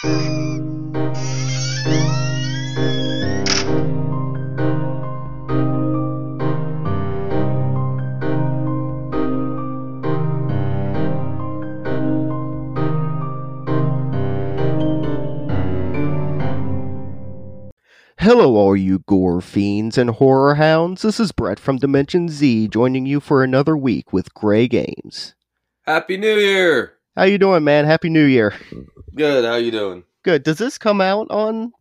Hello, all you gore fiends and horror hounds. This is Brett from Dimension Z joining you for another week with Gray Games. Happy New Year! How you doing, man? Happy New Year. Good. How you doing? Good. Does this come out on?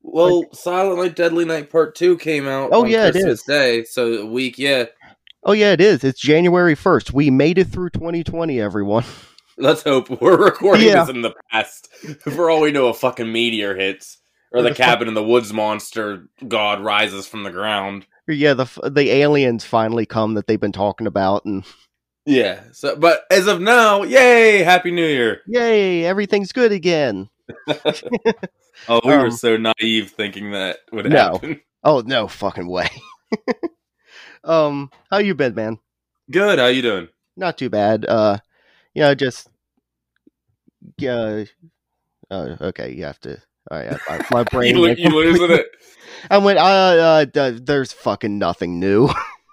Well, Silent Night, Deadly Night Part Two came out. Oh, on yeah, it Christmas is. Day. So a week, yeah. Oh yeah, it is. It's January first. We made it through 2020, everyone. Let's hope we're recording Yeah. this in the past. For all we know, a fucking meteor hits, or the cabin in the woods monster god rises from the ground. Yeah, the the aliens finally come that they've been talking about, and Yeah. So, but as of now, yay! Happy New Year! yay, everything's good again. Oh, we were Um, so naive thinking that would No. happen. Oh no, fucking way. um, how you been, man? Good. How you doing? Not too bad. Uh, you know, just yeah. Uh, okay, you have to. All right, I- my brain. You, you losing it? I went. Uh, uh, th- there's fucking nothing new.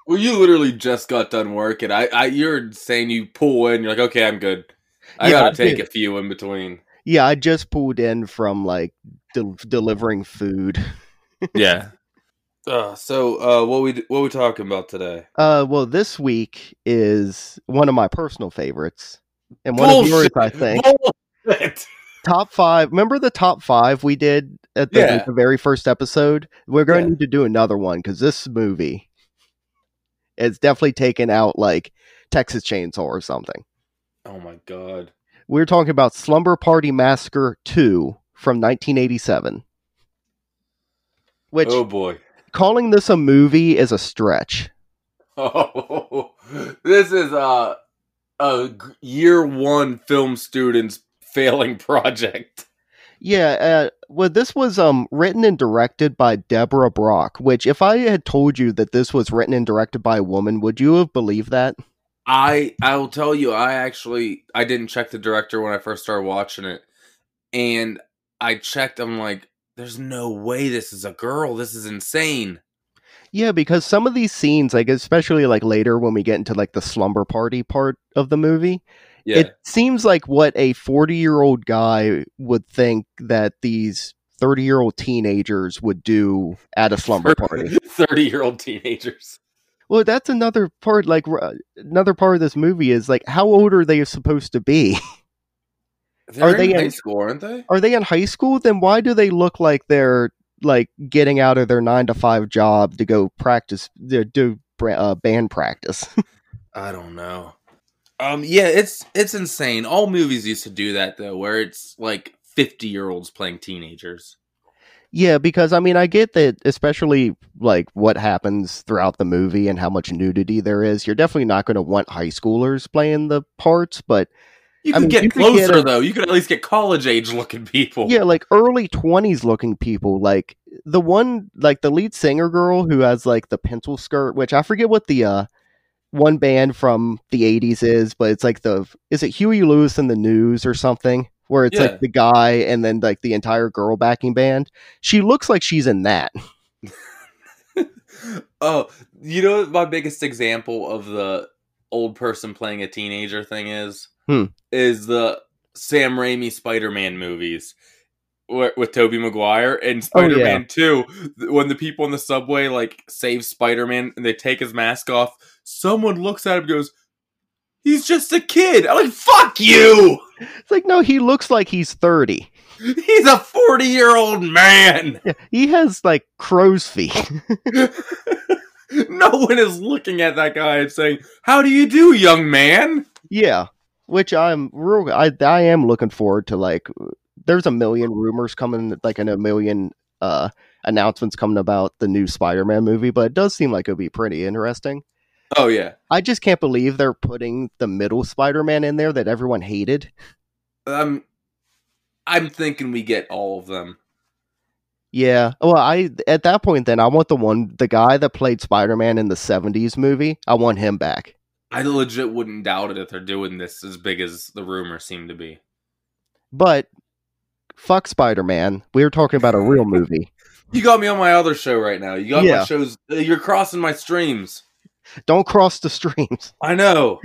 Well, you literally just got done working. I, I, you're saying you pull in. You're like, okay, I'm good. I Yeah, gotta take did. a few in between. yeah, I just pulled in from like del- delivering food. Yeah. Uh, so, uh, what we what we talking about today? Uh, well, this week is one of my personal favorites, and one of yours, I think. Bullshit. Top five. Remember the top five we did at the, Yeah. the very first episode? We're going to need to do another one because this movie is definitely taken out like Texas Chainsaw or something. Oh my god. We're talking about Slumber Party Massacre 2 from 1987. Which oh boy. calling this a movie is a stretch. Oh, this is a a year one film student's failing project. Yeah, uh, well, this was um written and directed by Deborah Brock. Which, if I had told you that this was written and directed by a woman, would you have believed that? I I will tell you, I actually I didn't check the director when I first started watching it, and I checked. I'm like, there's no way this is a girl. This is insane. Yeah, because some of these scenes, like especially like later when we get into like the slumber party part of the movie, Yeah, it seems like what a forty-year-old guy would think that these thirty-year-old teenagers would do at a slumber party. Thirty year old teenagers. Well, that's another part. Like r- another part of this movie is like, how old are they supposed to be? They're Are in they high in- school, aren't they? are they in high school? Then why do they look like they're like getting out of their nine to five job to go practice, to do uh, band practice? I don't know. Um, yeah, it's it's insane. All movies used to do that though, where it's like fifty year olds playing teenagers. yeah, because I mean, I get that, especially like what happens throughout the movie and how much nudity there is. You're definitely not going to want high schoolers playing the parts, but You I could mean, get you could get closer a- though. You could at least get college age looking people. yeah, like early 20s looking people, like the one, like the lead singer girl who has like the pencil skirt, which I forget what the, uh, one band from the 80s is, but it's like the, is it Huey Lewis and the News or something? Where it's Yeah. like the guy and then like the entire girl backing band. She looks like she's in that. oh, you know what my biggest example of the old person playing a teenager thing is? Hmm. Is the Sam Raimi Spider Man movies. With Tobey Maguire and Oh, yeah. Spider Man 2, th- when the people in the subway like save Spider Man and they take his mask off, someone looks at him and goes, He's just a kid. I'm like, fuck you! It's like, no, he looks like he's 30. He's a 40 year old man! Yeah, he has like crow's feet. no one is looking at that guy and saying, How do you do, young man? yeah, which I'm real. I I am looking forward to. Like, there's a million rumors coming, like, and a million uh announcements coming about the new Spider-Man movie, but it does seem like it'll be pretty interesting. Oh, yeah. I just can't believe they're putting the middle Spider-Man in there that everyone hated. Um, I'm thinking we get all of them. Yeah. Well, I at that point then I want the one the guy that played Spider-Man in the 70s movie. I want him back. I legit wouldn't doubt it if they're doing this as big as the rumors seem to be. But fuck Spider Man. We were talking about a real movie. You got me on my other show right now. You got Yeah. my shows. uh, You're crossing my streams. Don't cross the streams. I know.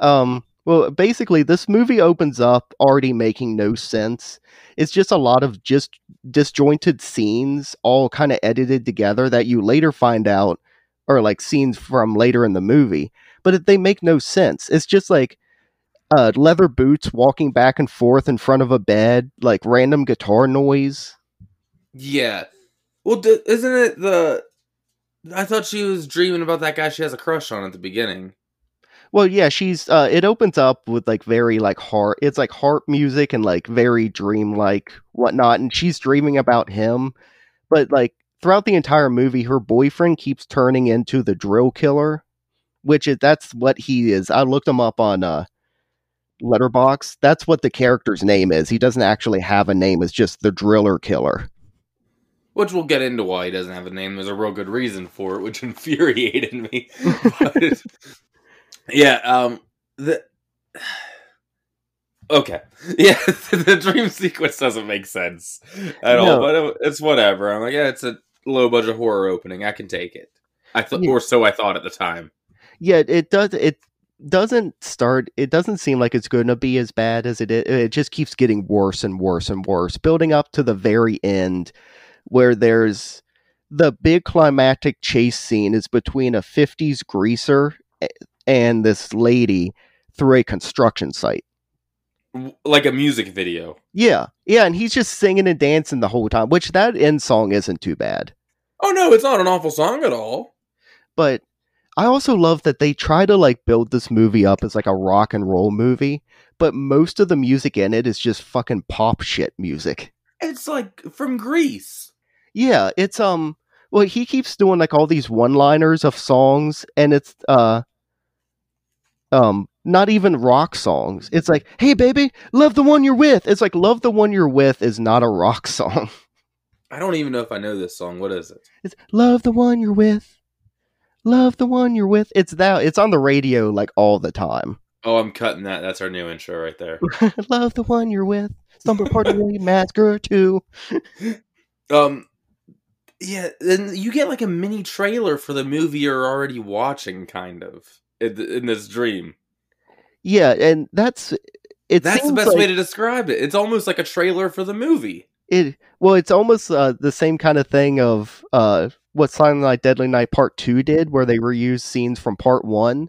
Um, well, basically, this movie opens up already making no sense. It's just a lot of just disjointed scenes, all kind of edited together that you later find out are like scenes from later in the movie, but they make no sense. It's just like uh, leather boots walking back and forth in front of a bed, like random guitar noise. Yeah. Well, d- isn't it the? I thought she was dreaming about that guy she has a crush on at the beginning. Well, yeah, she's. Uh, it opens up with like very like harp. It's like harp music and like very dreamlike whatnot, and she's dreaming about him. But like throughout the entire movie, her boyfriend keeps turning into the drill killer, which is that's what he is. I looked him up on uh, Letterboxd. That's what the character's name is. He doesn't actually have a name. It's just the driller killer. Which we'll get into why he doesn't have a name. There's a real good reason for it, which infuriated me. But- yeah, um the Okay. Yeah, the dream sequence doesn't make sense at all, but it- it's whatever. I'm like, yeah, it's a low budget horror opening. I can take it. I thought Yeah. or so I thought at the time. Yeah, it does. It doesn't start. It doesn't seem like it's going to be as bad as it is. It just keeps getting worse and worse and worse, building up to the very end, where there's the big climactic chase scene is between a '50s greaser eh, and this lady through a construction site. Like a music video. Yeah, yeah, and he's just singing and dancing the whole time. Which that end song isn't too bad. Oh no, it's not an awful song at all. but I also love that they try to like build this movie up as like a rock and roll movie, but most of the music in it is just fucking pop shit music. It's like from Grease. Yeah, it's um well he keeps doing like all these one-liners of songs and it's uh um not even rock songs. It's like, "Hey baby, love the one you're with." It's like love the one you're with is not a rock song. I don't even know if I know this song. What is it? It's love the one you're with. Love the one you're with. It's that it's on the radio like all the time. Oh, I'm cutting that. That's our new intro right there. Love the one you're with. Slumber Party Massacre 2. Um, yeah, and you get like a mini trailer for the movie you're already watching, kind of in, in this dream. Yeah, and that's it. That's the best like way to describe it. It's almost like a trailer for the movie. it. Well, it's almost uh, the same kind of thing of uh, what Silent Night, Deadly Night Part Two did, where they reused scenes from Part One,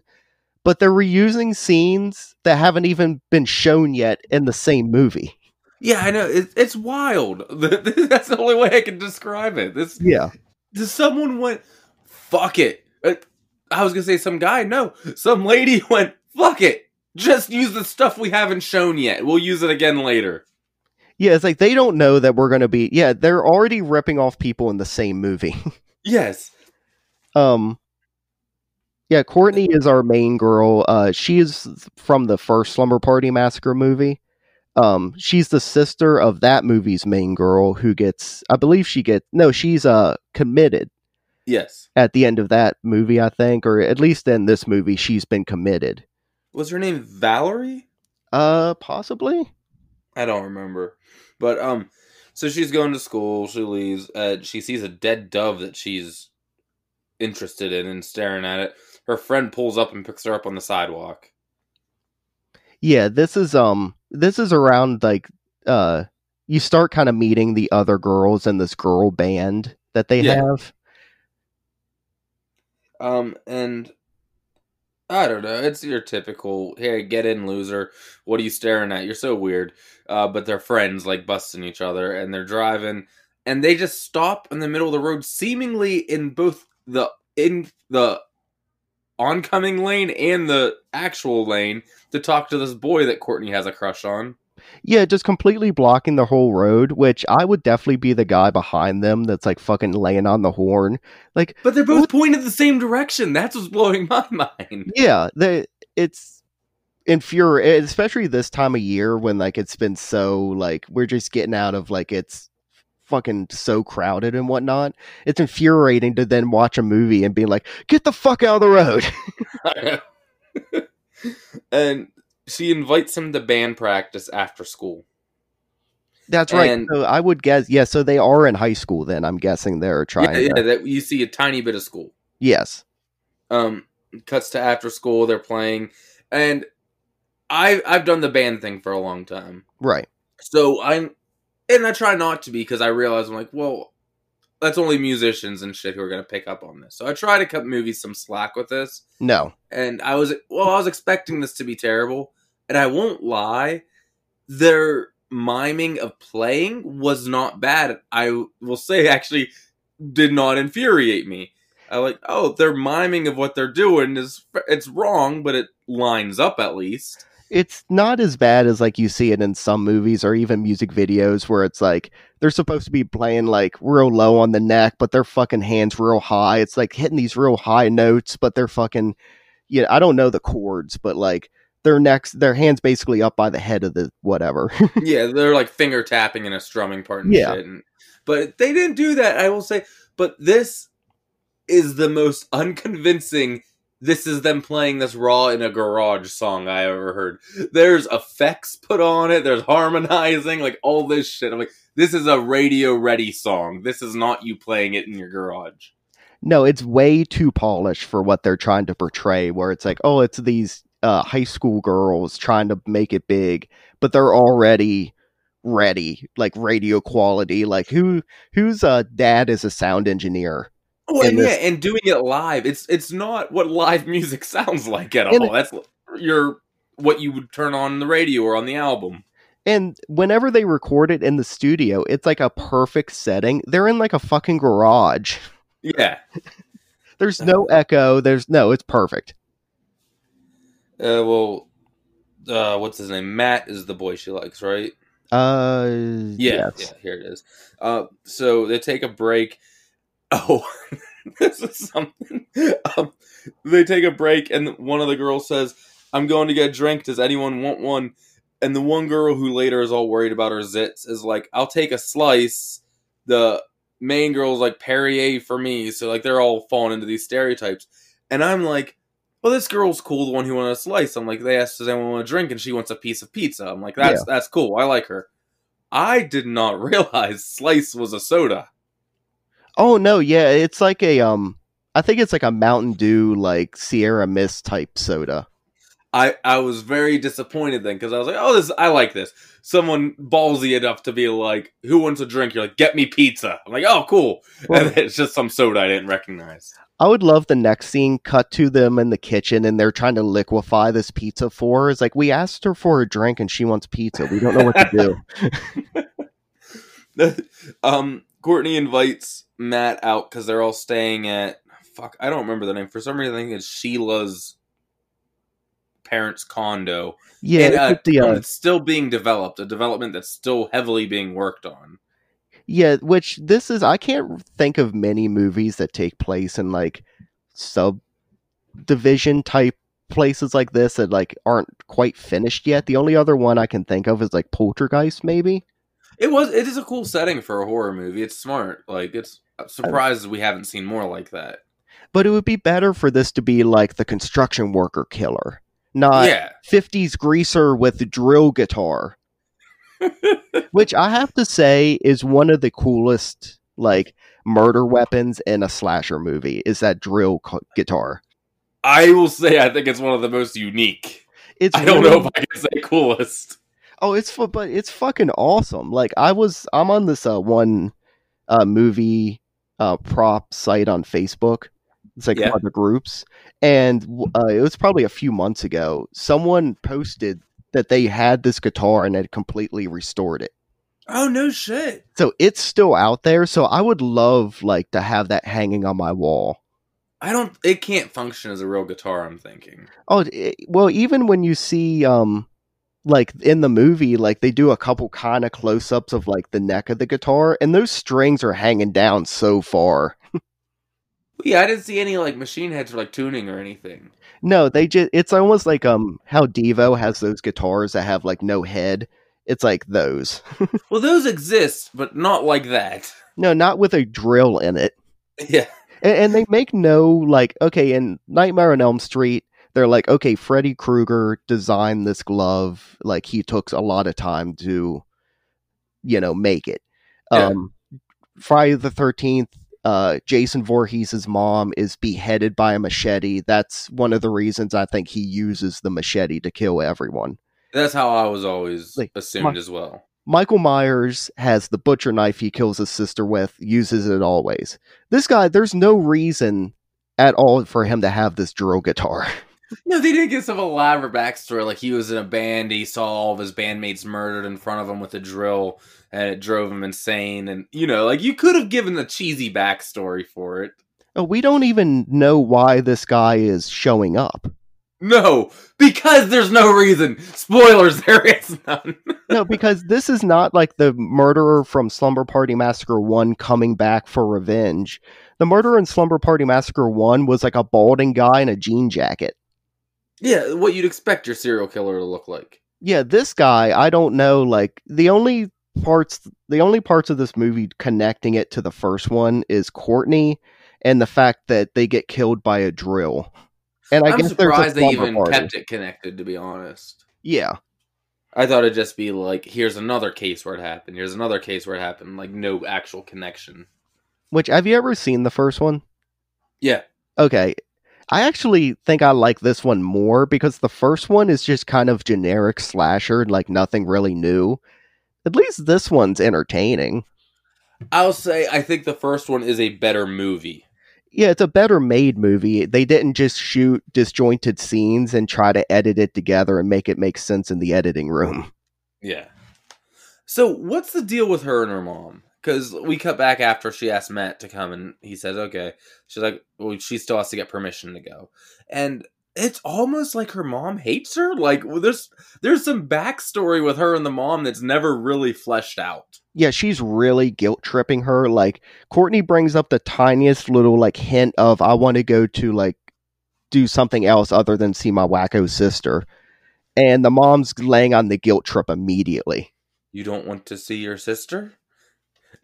but they're reusing scenes that haven't even been shown yet in the same movie. Yeah, I know. It, it's wild. That's the only way I can describe it. This Yeah, Does someone went, fuck it. Uh, I was gonna say some guy. No, some lady went, fuck it. Just use the stuff we haven't shown yet. We'll use it again later. yeah. It's like they don't know that we're gonna be. Yeah, they're already ripping off people in the same movie. Yes. Um Yeah, Courtney is our main girl. Uh she is from the first Slumber Party Massacre movie. Um she's the sister of that movie's main girl who gets I believe she gets no, she's uh committed Yes. at the end of that movie, I think, or at least in this movie she's been committed. Was her name Valerie? Uh possibly? I don't remember. But um so she's going to school, she leaves, uh, she sees a dead dove that she's interested in and staring at it. Her friend pulls up and picks her up on the sidewalk. Yeah, this is um this is around like uh you start kind of meeting the other girls in this girl band that they Yeah. have. Um, and I don't know. It's your typical, hey, get in, loser. What are you staring at? You're so weird. Uh, but they're friends, like busting each other, and they're driving, and they just stop in the middle of the road, seemingly in both the in the oncoming lane and the actual lane to talk to this boy that Courtney has a crush on. Yeah, just completely blocking the whole road, which I would definitely be the guy behind them that's like fucking laying on the horn. Like, But they're both What? pointing the same direction. That's what's blowing my mind. yeah, the it's infuriating, especially this time of year when like it's been so like we're just getting out of like it's fucking so crowded and whatnot. It's infuriating to then watch a movie and be like, get the fuck out of the road. and she invites him to band practice after school. That's right. And- so I would guess. Yeah. So they are in high school. Then I'm guessing they're trying. Yeah, yeah, that you see a tiny bit of school. yes. Um, cuts to after school, they're playing, and I I've done the band thing for a long time, Right. so I'm, and I try not to be because I realize I'm like, well, that's only musicians and shit who are gonna pick up on this. So I try to cut movies some slack with this, No. and I was well, I was expecting this to be terrible, and I won't lie, their miming of playing was not bad. I will say actually did not infuriate me. I like, oh, their miming of what they're doing is it's wrong, but it lines up at least. It's not as bad as like you see it in some movies or even music videos where it's like they're supposed to be playing like real low on the neck, but their fucking hands real high. It's like hitting these real high notes, but they're fucking yeah, I don't know the chords, but like their necks their hands basically up by the head of the whatever. yeah, they're like finger tapping in a strumming part and Yeah. shit. And, but they didn't do that, I will say. But this is the most unconvincing. This is them playing this raw in a garage song I ever heard. There's effects put on it. There's harmonizing, like all this shit. I'm like, this is a radio ready song. This is not you playing it in your garage. no, it's way too polished for what they're trying to portray where it's like, oh, it's these uh, high school girls trying to make it big, but they're already ready, like radio quality. Like who whose uh, dad is a sound engineer? Oh, and yeah, and doing it live. It's it's not what live music sounds like at all. That's your what you would turn on the radio or on the album. And whenever they record it in the studio, it's like a perfect setting. They're in like a fucking garage. Yeah. There's no echo. There's no, it's perfect. Uh, well, uh, what's his name? Matt is the boy she likes, right? Uh, Yeah, yes. yeah. Here it is. Uh, so they take a break. Oh, this is something. Um, they take a break, and one of the girls says, "I'm going to get a drink. Does anyone want one?" And the one girl who later is all worried about her zits is like, "I'll take a slice." The main girl's like Perrier for me, so like they're all falling into these stereotypes, and I'm like. Well, this girl's cool, the one who wanted a slice. I'm like, they asked, does anyone want a drink? And she wants a piece of pizza. I'm like, that's that's cool. I like her. I did not realize Slice was a soda. Oh no, yeah, it's like a um I think it's like a Mountain Dew like Sierra Mist type soda. I, I was very disappointed then because I was like, oh, this I like this. Someone ballsy enough to be like, who wants a drink? You're like, get me pizza. I'm like, oh, cool. Well- and it's just some soda I didn't recognize. I would love the next scene cut to them in the kitchen and they're trying to liquefy this pizza for her. It's like we asked her for a drink and she wants pizza. We don't know what to do. um, Courtney invites Matt out because they're all staying at fuck. I don't remember the name for some reason. I think it's Sheila's parents' condo. Yeah, and, it's uh, the, uh, it's still being developed. A development that's still heavily being worked on. Yeah, which this is I can't think of many movies that take place in like subdivision type places like this that like aren't quite finished yet. The only other one I can think of is like Poltergeist maybe. It was. It is a cool setting for a horror movie. It's smart. Like it's uh, I'm surprised we haven't seen more like that. But it would be better for this to be like the construction worker killer, not yeah, 50s greaser with drill guitar. Which I have to say is one of the coolest like murder weapons in a slasher movie is that drill guitar. I will say I think it's one of the most unique. It's I don't really- know if I can say coolest. Oh, it's fu- but it's fucking awesome. Like I was, I'm on this uh, one uh, movie uh, prop site on Facebook. It's like Yeah. one of the groups, and uh, it was probably a few months ago. Someone posted that they had this guitar and had completely restored it. Oh no shit. So it's still out there. So I would love like to have that hanging on my wall. I don't. It can't function as a real guitar. I'm thinking. Oh, it, well, even when you see, um, like in the movie, like they do a couple kind of close ups of like the neck of the guitar, and those strings are hanging down so far. Yeah, I didn't see any like machine heads for like tuning or anything. No, they just, it's almost like, um, how Devo has those guitars that have like no head. It's like those. Well, those exist, but not like that. No, not with a drill in it. Yeah. And, and they make no, like, okay, in Nightmare on Elm Street, they're like, okay, Freddy Krueger designed this glove. Like, he took a lot of time to you know, make it. Yeah. Um, Friday the Thirteenth. Uh, Jason Voorhees' mom is beheaded by a machete. That's one of the reasons I think he uses the machete to kill everyone. That's how I was always Like, assumed my- as well. Michael Myers has the butcher knife he kills his sister with, uses it always. This guy, there's no reason at all for him to have this drill guitar. No, they didn't give some elaborate backstory. Like he was in a band, he saw all of his bandmates murdered in front of him with a drill, and it drove him insane. And you know, like you could have given the cheesy backstory for it. Oh, we don't even know why this guy is showing up. No, because there's no reason. Spoilers, there is none. No, because this is not like the murderer from Slumber Party Massacre 1 coming back for revenge. The murderer in Slumber Party Massacre 1 was like a balding guy in a jean jacket. Yeah, what you'd expect your serial killer to look like. yeah, this guy, I don't know, like the only parts the only parts of this movie connecting it to the first one is Courtney and the fact that they get killed by a drill. And I I'm guess surprised they even party. kept it connected. To be honest, Yeah. I thought it'd just be like, here's another case where it happened. Here's another case where it happened. Like no actual connection. Which have you ever seen the first one? Yeah, Okay. I actually think I like this one more because the first one is just kind of generic slasher, like nothing really new. At least this one's entertaining. I'll say I think the first one is a better movie. Yeah, it's a better made movie. They didn't just shoot disjointed scenes and try to edit it together and make it make sense in the editing room. Yeah. So what's the deal with her and her mom? Because we cut back after she asked Matt to come, and he says, "Okay." She's like, "Well, she still has to get permission to go," and it's almost like her mom hates her. Like well, there's there's some backstory with her and the mom that's never really fleshed out. Yeah, she's really guilt tripping her. Like Courtney brings up the tiniest little like hint of I want to go to like do something else other than see my wacko sister. And the mom's laying on the guilt trip immediately. You don't want to see your sister,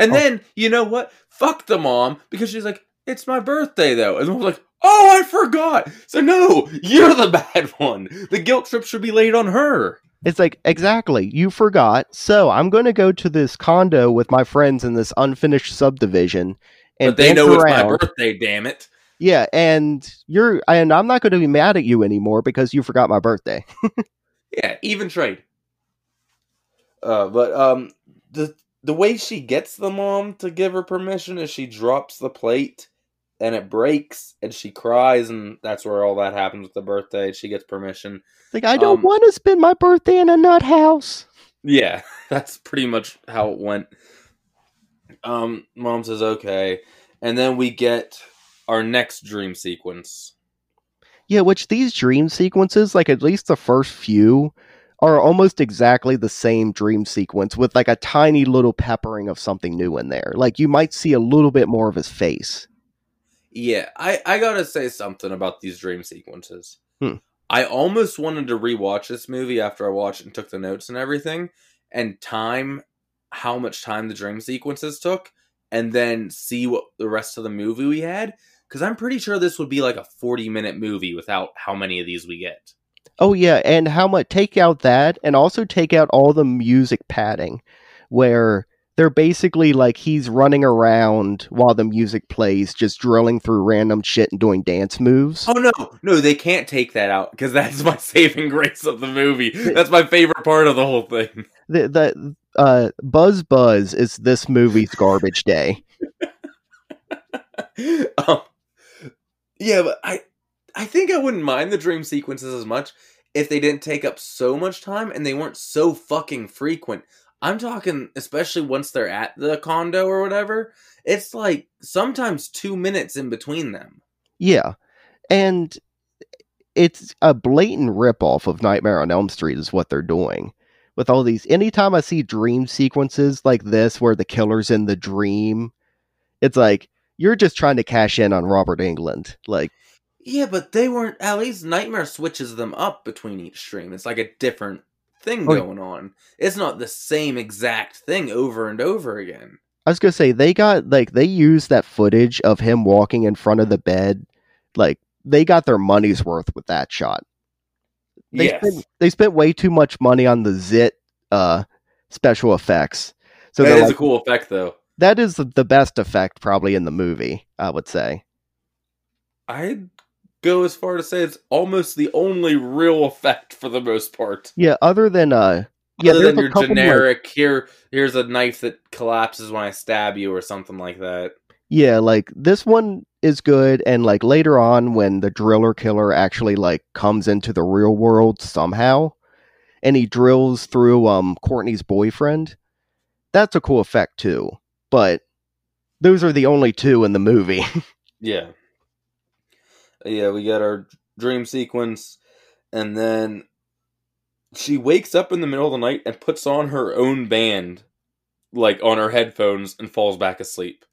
and Oh. then you know what? Fuck the mom because she's like, "It's my birthday though," and the mom's like. Oh, I forgot. So no, you're the bad one. The guilt trip should be laid on her. It's like, exactly, you forgot. So I'm going to go to this condo with my friends in this unfinished subdivision. And but they know it's my birthday, damn it. Yeah, and you're, and I'm not going to be mad at you anymore because you forgot my birthday. Yeah, even trade. Uh, but um, the the way she gets the mom to give her permission is she drops the plate and it breaks and she cries and that's where all that happens with the birthday. She gets permission. Like, I don't Um, want to spend my birthday in a nut house. Yeah, that's pretty much how it went. Um, mom says okay, and then we get our next dream sequence. Yeah, which these dream sequences, like at least the first few, are almost exactly the same dream sequence with like a tiny little peppering of something new in there. Like you might see a little bit more of his face. Yeah, I, I gotta say something about these dream sequences. Hmm. I almost wanted to rewatch this movie after I watched and took the notes and everything, and time how much time the dream sequences took, and then see what the rest of the movie we had. Because I'm pretty sure this would be like a 40 minute movie without how many of these we get. Oh yeah, and how much take out that and also take out all the music padding where they're basically like he's running around while the music plays just drilling through random shit and doing dance moves. Oh no, no, they can't take that out because that's my saving grace of the movie. That's my favorite part of the whole thing. The, the uh Buzz Buzz is this movie's garbage day. um, yeah, but I I think I wouldn't mind the dream sequences as much if they didn't take up so much time and they weren't so fucking frequent. I'm talking especially once they're at the condo or whatever. It's like sometimes 2 minutes in between them. Yeah. And it's a blatant ripoff of Nightmare on Elm Street is what they're doing. With all these anytime I see dream sequences like this where the killer's in the dream, it's like you're just trying to cash in on Robert Englund. Like Yeah, but they weren't at least Nightmare switches them up between each stream. It's like a different thing Oh, going on. It's not the same exact thing over and over again. I was gonna say they got like they used that footage of him walking in front of the bed. Like they got their money's worth with that shot. They yes. spent they spent way too much money on the zit uh special effects. So that they're like- a cool effect, though. that is the best effect probably in the movie. I would say. I'd go as far to say it's almost the only real effect for the most part. Yeah. Other than uh, yeah, Other there's than a your couple, like- here. Here's a knife that collapses when I stab you, or something like that. Yeah, like this one is good, and like later on when the driller killer actually like comes into the real world somehow, and he drills through um Courtney's boyfriend, that's a cool effect too. But those are the only two in the movie. Yeah. Yeah, we got our dream sequence, and then she wakes up in the middle of the night and puts on her own band, like on her headphones, and falls back asleep.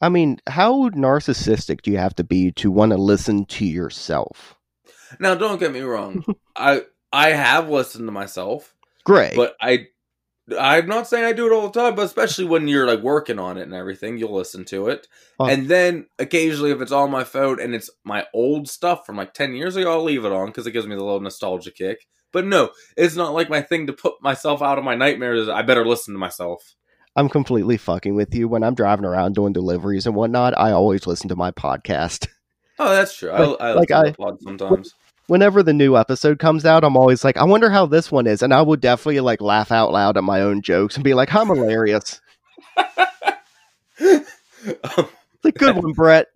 I mean, how narcissistic do you have to be to want to listen to yourself? Now, don't get me wrong. I I have listened to myself, Great. but I I'm not saying I do it all the time, but especially when you're like working on it and everything, you'll listen to it. Oh. And then occasionally, if it's on my phone and it's my old stuff from like ten years ago, I'll leave it on because it gives me the little nostalgia kick. But no, it's not like my thing to put myself out of my nightmares. I better listen to myself. I'm completely fucking with you. When I'm driving around doing deliveries and whatnot, I always listen to my podcast. Oh, that's true. I, I like I- sometimes. Whenever the new episode comes out, I'm always like, I wonder how this one is, and I would definitely like laugh out loud at my own jokes and be like, I'm hilarious. Um, It's a good one, Brett.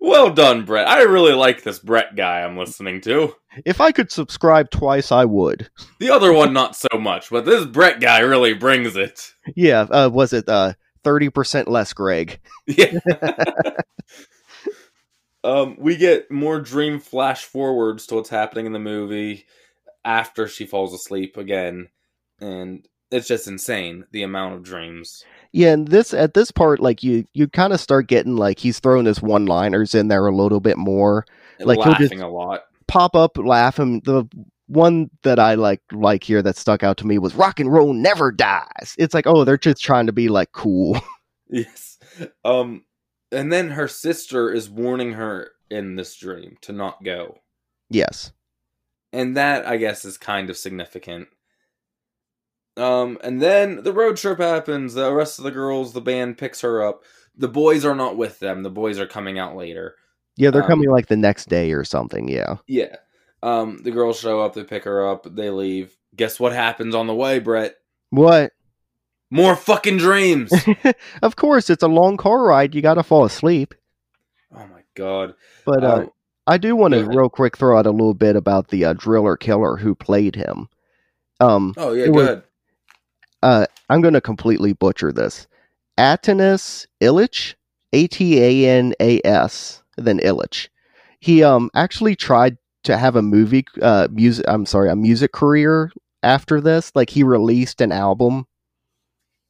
well done, Brett. I really like this Brett guy I'm listening to. If I could subscribe twice, I would. The other one, not so much, but this Brett guy really brings it. Yeah, uh, was it uh thirty percent less, Greg? Yeah. um, we get more dream flash forwards to what's happening in the movie after she falls asleep again, and it's just insane the amount of dreams. Yeah, and this at this part, like you, you kind of start getting like he's throwing his one-liners in there a little bit more. Like, he'll laughing just- a lot. Pop up, laugh, and the one that I like like here that stuck out to me was "Rock and roll never dies." It's like, oh, they're just trying to be like cool. Yes. Um, and then her sister is warning her in this dream to not go. yes. and that I guess is kind of significant. Um, and then the road trip happens. The rest of the girls, the band picks her up. The boys are not with them. The boys are coming out later. Yeah, they're Um, coming like the next day or something. Yeah. Yeah. Um, the girls show up. They pick her up. They leave. Guess what happens on the way, Brett? What? More fucking dreams. of course, it's a long car ride. You got to fall asleep. oh my god. But uh, Um, I do want to ahead. real quick throw out a little bit about the uh, driller killer who played him. Um, oh yeah, go was- ahead. uh, I'm going to completely butcher this. Atanas Ilitch, A T A N A S, then Ilitch. He um actually tried to have a movie uh music. I'm sorry, a music career after this. Like he released an album.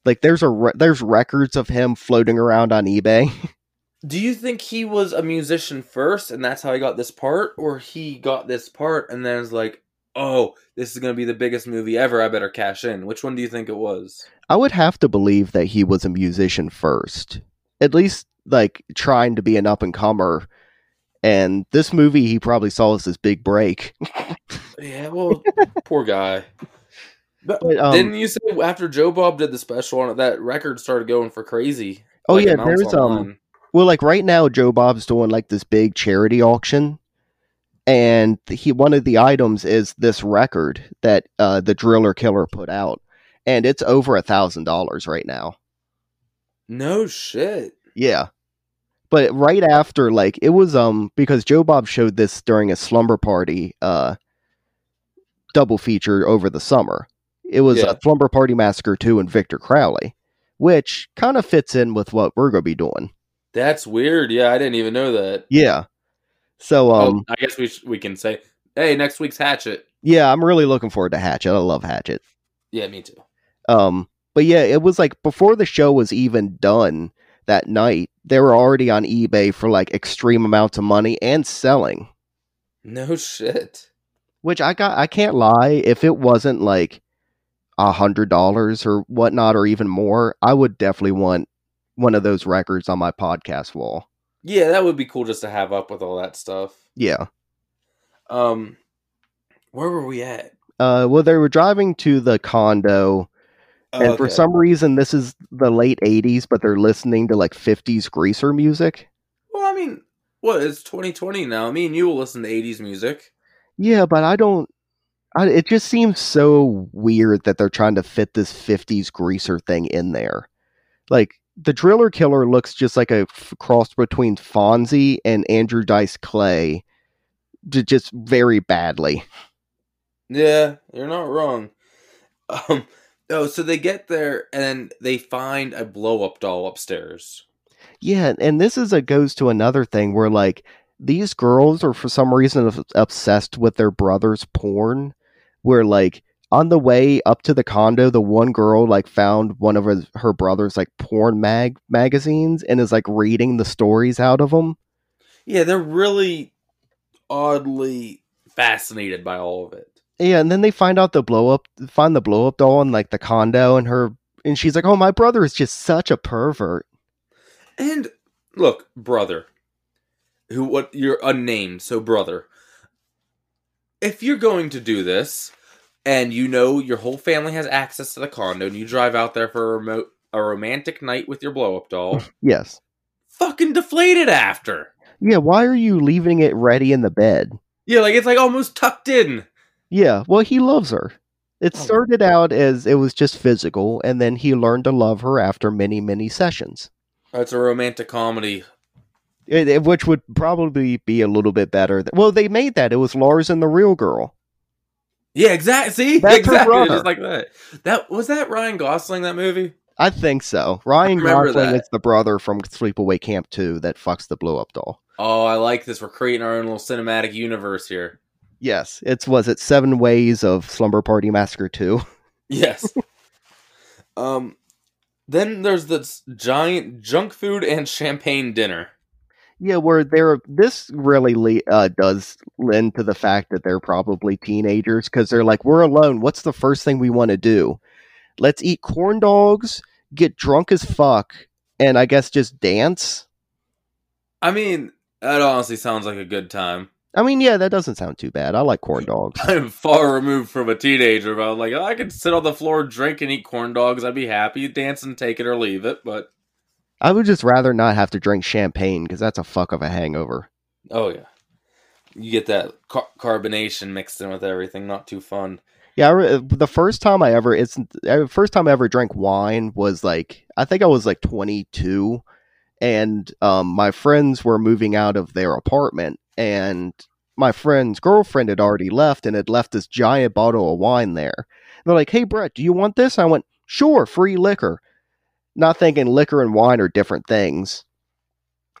Like there's a re- there's records of him floating around on eBay. Do you think he was a musician first, and that's how he got this part, or he got this part and then is like, "Oh, this is gonna be the biggest movie ever. I better cash in." Which one do you think it was? I would have to believe that he was a musician first. At least like trying to be an up and comer. And this movie he probably saw as his big break. Yeah, well, poor guy. But, But, um, didn't you say after Joe Bob did the special on it, that record started going for crazy? Oh, Like, yeah, there's, um. Well, like right now, Joe Bob's doing like this big charity auction, and he one of the items is this record that uh, the Driller Killer put out, and it's over a thousand dollars right now. no shit. Yeah, but right after, like it was um because Joe Bob showed this during a slumber party uh double feature over the summer. It was Yeah. a Slumber Party Massacre two and Victor Crowley, which kind of fits in with what we're gonna be doing. That's weird. Yeah, I didn't even know that. Yeah. So um. oh, I guess we sh- we can say, "Hey, next week's Hatchet." Yeah, I'm really looking forward to Hatchet. I love Hatchet. Yeah, me too. Um, but yeah, it was like before the show was even done that night, they were already on eBay for like extreme amounts of money and selling. No shit. Which I got I can't lie, if it wasn't like a hundred dollars or whatnot or even more, I would definitely want one of those records on my podcast wall. Yeah, that would be cool just to have up with all that stuff. Yeah. Um, where were we at? Uh well they were driving to the condo And for some reason, this is the late 80s, but they're listening to like 50s greaser music. well, I mean, what? It's 2020 now. I mean, you will listen to 80s music. Yeah, but I don't. I, it just seems so weird that they're trying to fit this 50s greaser thing in there. Like, the Driller Killer looks just like a f- cross between Fonzie and Andrew Dice Clay, j- just very badly. Yeah, you're not wrong. Um, oh, so they get there and they find a blow up doll upstairs. Yeah, and this is a goes to another thing where like these girls are for some reason obsessed with their brother's porn. Where like on the way up to the condo, the one girl like found one of her, her brother's like porn mag magazines and is like reading the stories out of them. Yeah, they're really oddly fascinated by all of it. Yeah, and then they find out the blow up, find the blow up doll in like the condo, and her and she's like, "Oh, my brother is just such a pervert." And look, brother, who what you're unnamed, so brother. If you're going to do this, and you know your whole family has access to the condo, and you drive out there for a remote a romantic night with your blow up doll, Yes. fucking deflated after. Yeah. Why are you leaving it ready in the bed? Yeah, like it's like almost tucked in. Yeah, well, he loves her. It Oh. started out as it was just physical, and then he learned to love her after many, many sessions, oh, It's a romantic comedy. It- it- which would probably be a little bit better. th- Well, they made that. It was Lars and the real girl. Yeah, exactly. See, That's exactly, just like that. That was that Ryan Gosling that movie. I think so. Ryan Gosling that. is the brother from Sleepaway Camp 2 that fucks the blow up doll. Oh, I like this. We're creating our own little cinematic universe here. Yes, it's was it Seven Ways of Slumber Party Massacre 2. Yes. um, then there's this giant junk food and champagne dinner. Yeah, where they're this really le- uh, does lend to the fact that they're probably teenagers because they're like, we're alone. What's the first thing we want to do? Let's eat corn dogs, get drunk as fuck, and I guess just dance. I mean, that honestly sounds like a good time. I mean, yeah, that doesn't sound too bad. I like corn dogs. I'm far removed from a teenager, but I'm like, oh, I could sit on the floor, drink, and eat corn dogs. I'd be happy. Dance and take it or leave it. But I would just rather not have to drink champagne because that's a fuck of a hangover. oh yeah, you get that car- carbonation mixed in with everything. Not too fun. Yeah, I re- the first time I ever it's first time I ever drank wine was like I think I was like 22 and um my friends were moving out of their apartment and my friend's girlfriend had already left and had left this giant bottle of wine there. They're like, "Hey Brett, do you want this?" I went, "Sure, free liquor." Not thinking liquor and wine are different things.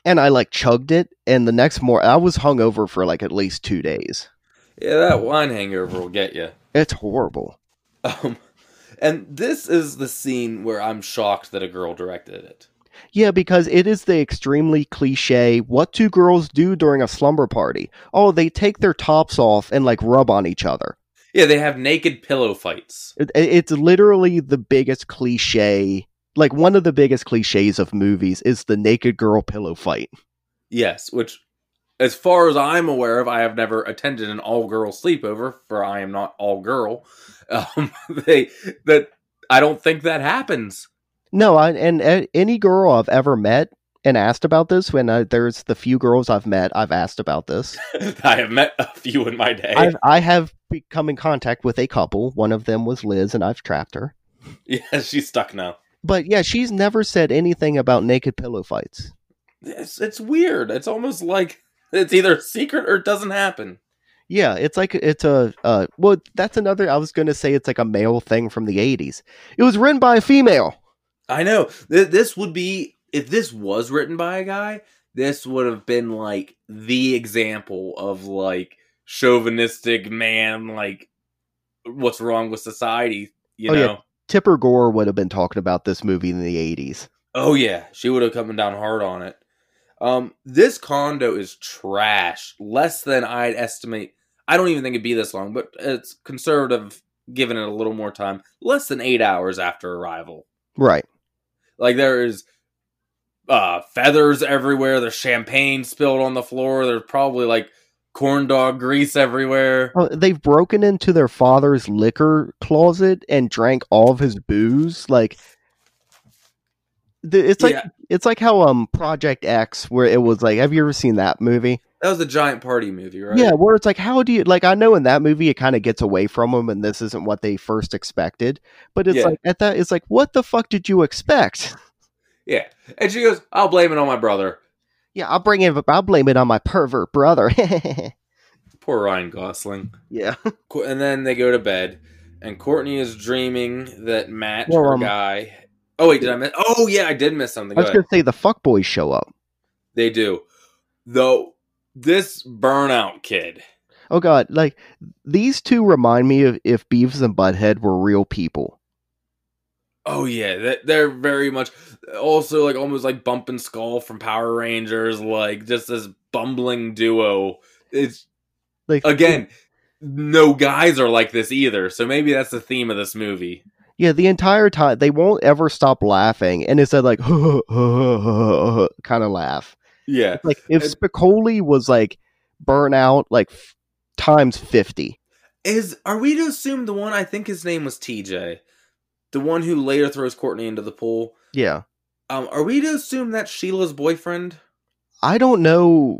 And I like chugged it and the next morning I was hungover for like at least 2 days. Yeah, that wine hangover will get you. It's horrible. Um, and this is the scene where I'm shocked that a girl directed it. Yeah, because it is the extremely cliche what do girls do during a slumber party? Oh, they take their tops off and like rub on each other. Yeah, they have naked pillow fights. It- it's literally the biggest cliche, like one of the biggest cliches of movies is the naked girl pillow fight. Yes, which, as far as I'm aware of, I have never attended an all girl sleepover, for I am not all girl. Um, they that I don't think that happens. No, I, and uh, any girl I've ever met and asked about this, when uh, there's the few girls I've met, I've asked about this. I have met a few in my day. I've, I have become in contact with a couple. One of them was Liz, and I've trapped her. Yeah, she's stuck now. But yeah, she's never said anything about naked pillow fights. It's it's weird. It's almost like it's either a secret or it doesn't happen. Yeah, it's like it's a uh well that's another I was going to say it's like a male thing from the 80s. It was written by a female. I know. Th- This would be if this was written by a guy, this would have been like the example of like chauvinistic man like what's wrong with society, you Oh, yeah. Tipper Gore would have been talking about this movie in the 80s. Oh yeah, she would have come down hard on it. Um this condo is trash. Less than I'd estimate. I don't even think it'd be this long, but it's conservative giving it a little more time. Less than 8 hours after arrival. Right. Like there is uh feathers everywhere, there's champagne spilled on the floor, there's probably like corn dog grease everywhere. Oh, they've broken into their father's liquor closet and drank all of his booze. Like the, it's like Yeah. it's like how um Project X, where it was like, have you ever seen that movie? That was a giant party movie, right? Yeah, where it's like, how do you like? I know in that movie it kind of gets away from them, and this isn't what they first expected. But it's Yeah. like at that, it's like, what the fuck did you expect? Yeah. And she goes, I'll blame it on my brother. Yeah, I'll bring it. I'll blame it on my pervert brother. Poor Ryan Gosling. yeah, And then they go to bed, and Courtney is dreaming that Matt, Well, her um, guy. Oh wait, did I miss? Oh yeah, I did miss something. I Go was ahead. gonna say the fuck boys show up. They do, though. This burnout kid. Oh god, like these two remind me of if Beavis and Butthead were real people. Oh yeah, they're very much also like almost like Bulk and Skull from Power Rangers, like just this bumbling duo. It's Like again, no guys are like this either. So maybe that's the theme of this movie. Yeah, the entire time they won't ever stop laughing, and it's that like kind of laugh. Yeah, Like if Spicoli was like burnout like f- times fifty. is are we to assume the one I think his name was TJ, the one who later throws Courtney into the pool? Yeah, Um, are we to assume that's Sheila's boyfriend? I don't know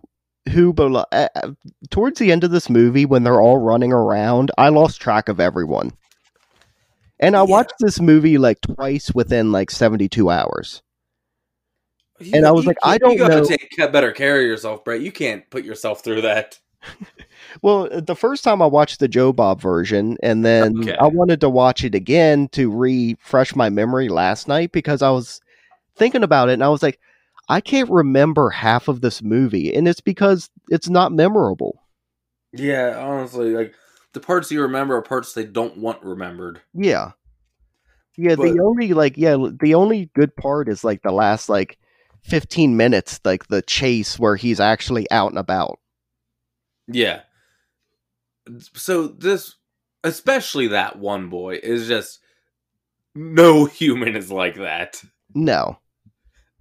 who, but uh, towards the end of this movie, when they're all running around, I lost track of everyone. And I Yeah. watched this movie like twice within like seventy-two hours. You- And I was like, I can't- you don't gotta know- Take better care of yourself, Brett. You can't put yourself through that. Well, uh, the first time I watched the Joe Bob version, and then Okay. I wanted to watch it again to refresh my memory last night because I was thinking about it and I was like, I can't remember half of this movie, and it's because it's not memorable. Yeah, honestly, like the parts you remember are parts they don't want remembered. Yeah. Yeah, But- the only like yeah, the only good part is like the last like 15 minutes, like the chase where he's actually out and about. Yeah. So this, especially that one boy, is just no human is like that. No.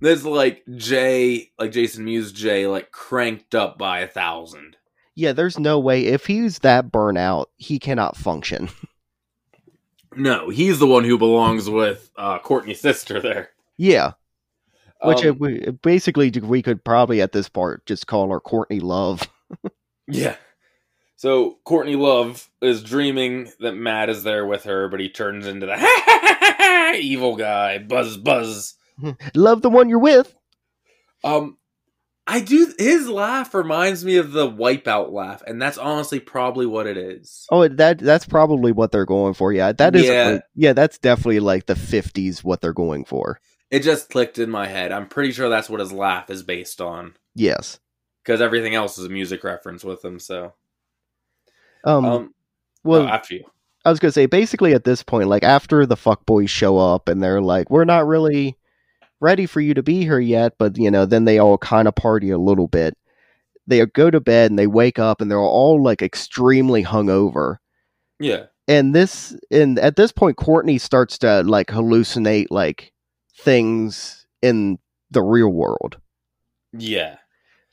There's like Jay, like Jason Mewes Jay, like cranked up by a thousand. Yeah, there's no way if he's that burnout, he cannot function. No, he's the one who belongs with uh, Courtney's sister there. Yeah. Which Um, we, basically we could probably at this part just call her Courtney Love. Yeah. So Courtney Love is dreaming that Matt is there with her, but he turns into the evil guy. Buzz, buzz. Love the one you're with. Um, I do. His laugh reminds me of the Wipeout laugh, and that's honestly probably what it is. Oh, that that's probably what they're going for. Yeah, that is. Yeah. Yeah, that's definitely like the '50s what they're going for. It just clicked in my head. I'm pretty sure that's what his laugh is based on, Yes. because everything else is a music reference with him. So, Um. um, well, oh, after you. I was gonna say basically at this point, like after the fuckboys show up and they're like, "We're not really ready for you to be here yet," but you know, then they all kind of party a little bit. They go to bed and they wake up and they're all like extremely hungover. Yeah, And this, and at this point, Courtney starts to like hallucinate like things in the real world. yeah.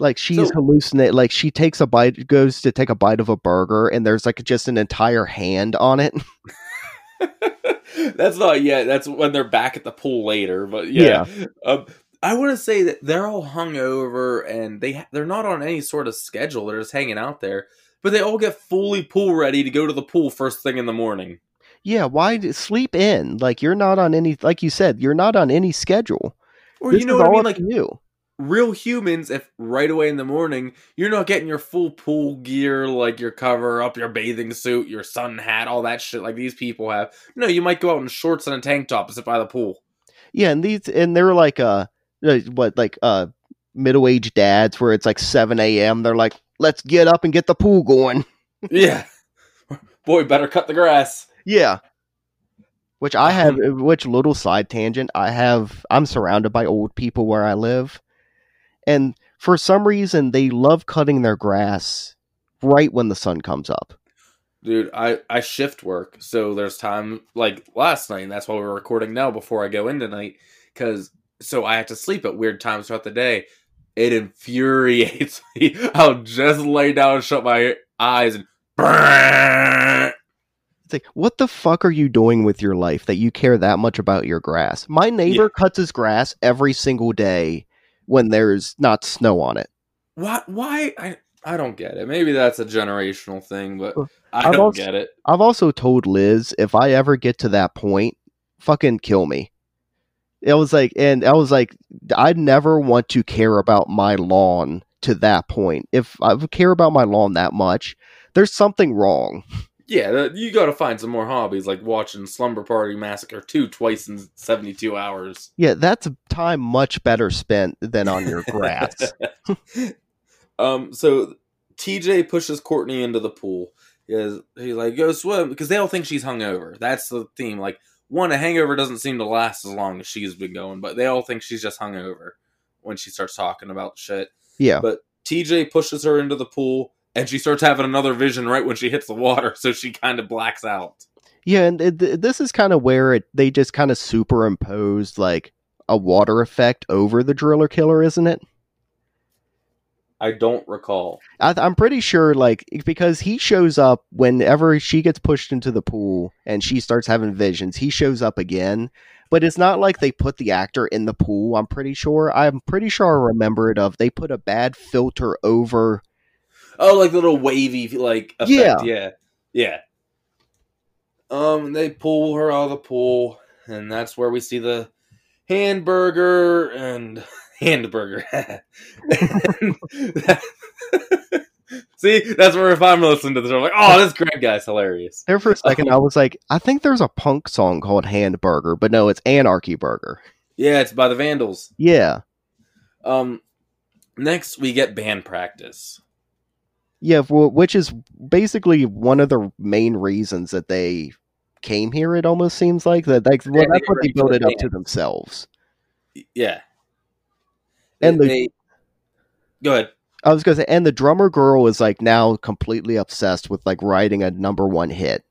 Like she's So- hallucinate. Like she takes a bite, goes to take a bite of a burger, and there's like just an entire hand on it. that's not yet. That's when they're back at the pool later. But yeah, Um, I want to say that they're all hungover and they ha- they're not on any sort of schedule. They're just hanging out there, but they all get fully pool ready to go to the pool first thing in the morning. Yeah, why sleep in? Like you're not on any like you said, you're not on any schedule. Or This you know what I mean? Like you. Real humans, if right away in the morning you're not getting your full pool gear, like your cover up, your bathing suit, your sun hat, all that shit, like these people have. No, you might go out in shorts and a tank top and sit by the pool. Yeah, and these and they're like uh uh, what like uh middle aged dads where it's like seven AM, they're like, Let's get up and get the pool going. yeah, boy, better cut the grass. Yeah. Which I have which little side tangent, I have I'm surrounded by old people where I live. And for some reason they love cutting their grass right when the sun comes up. Dude, I, I shift work, so there's time like last night, and that's why we're recording now before I go in tonight. Because so I have to sleep at weird times throughout the day. it infuriates me. I'll just lay down and shut my eyes and It's like, what the fuck are you doing with your life that you care that much about your grass? My neighbor cuts his grass every single day when there's not snow on it. why why I I don't get it. Maybe that's a generational thing, but I I've don't also- get it. I've also told Liz if I ever get to that point, fucking kill me. It was like, and I was like, I'd never want to care about my lawn to that point. If I care about my lawn that much, there's something wrong. Yeah, you got to find some more hobbies like watching Slumber Party Massacre 2 twice in 72 hours. Yeah, that's a time much better spent than on your grass. um, so TJ pushes Courtney into the pool. He is, he's like, go swim because they all think she's hungover. That's the theme. Like, one, a hangover doesn't seem to last as long as she's been going, but they all think she's just hungover when she starts talking about shit. yeah. But TJ pushes her into the pool and she starts having another vision right when she hits the water, so she kind of blacks out. Yeah, and it, this is kind of where it they just kind of superimposed like a water effect over the driller killer, isn't it? I don't recall. I, I'm pretty sure, like, because he shows up whenever she gets pushed into the pool and she starts having visions. He shows up again, but it's not like they put the actor in the pool. I'm pretty sure. I'm pretty sure I remember it of they put a bad filter over. Oh, like little wavy like effect. Yeah. yeah, yeah. Um, they pull her out of the pool, and that's where we see the hamburger and hamburger. see, that's where if I'm listening to this, I'm like, oh, this Greg guy's hilarious. There for a second, I was like, I think there's a punk song called Handburger, but no, it's Anarchy Burger. Yeah, it's by the Vandals. Yeah. Um, next we get band practice. Yeah, wh- which is basically one of the main reasons that they came here. It almost seems like that. Like, well, Yeah, that's they what they built it up to themselves. Yeah, And They- the- they- go ahead. I was gonna say, and the drummer girl is like now completely obsessed with like writing a number one hit.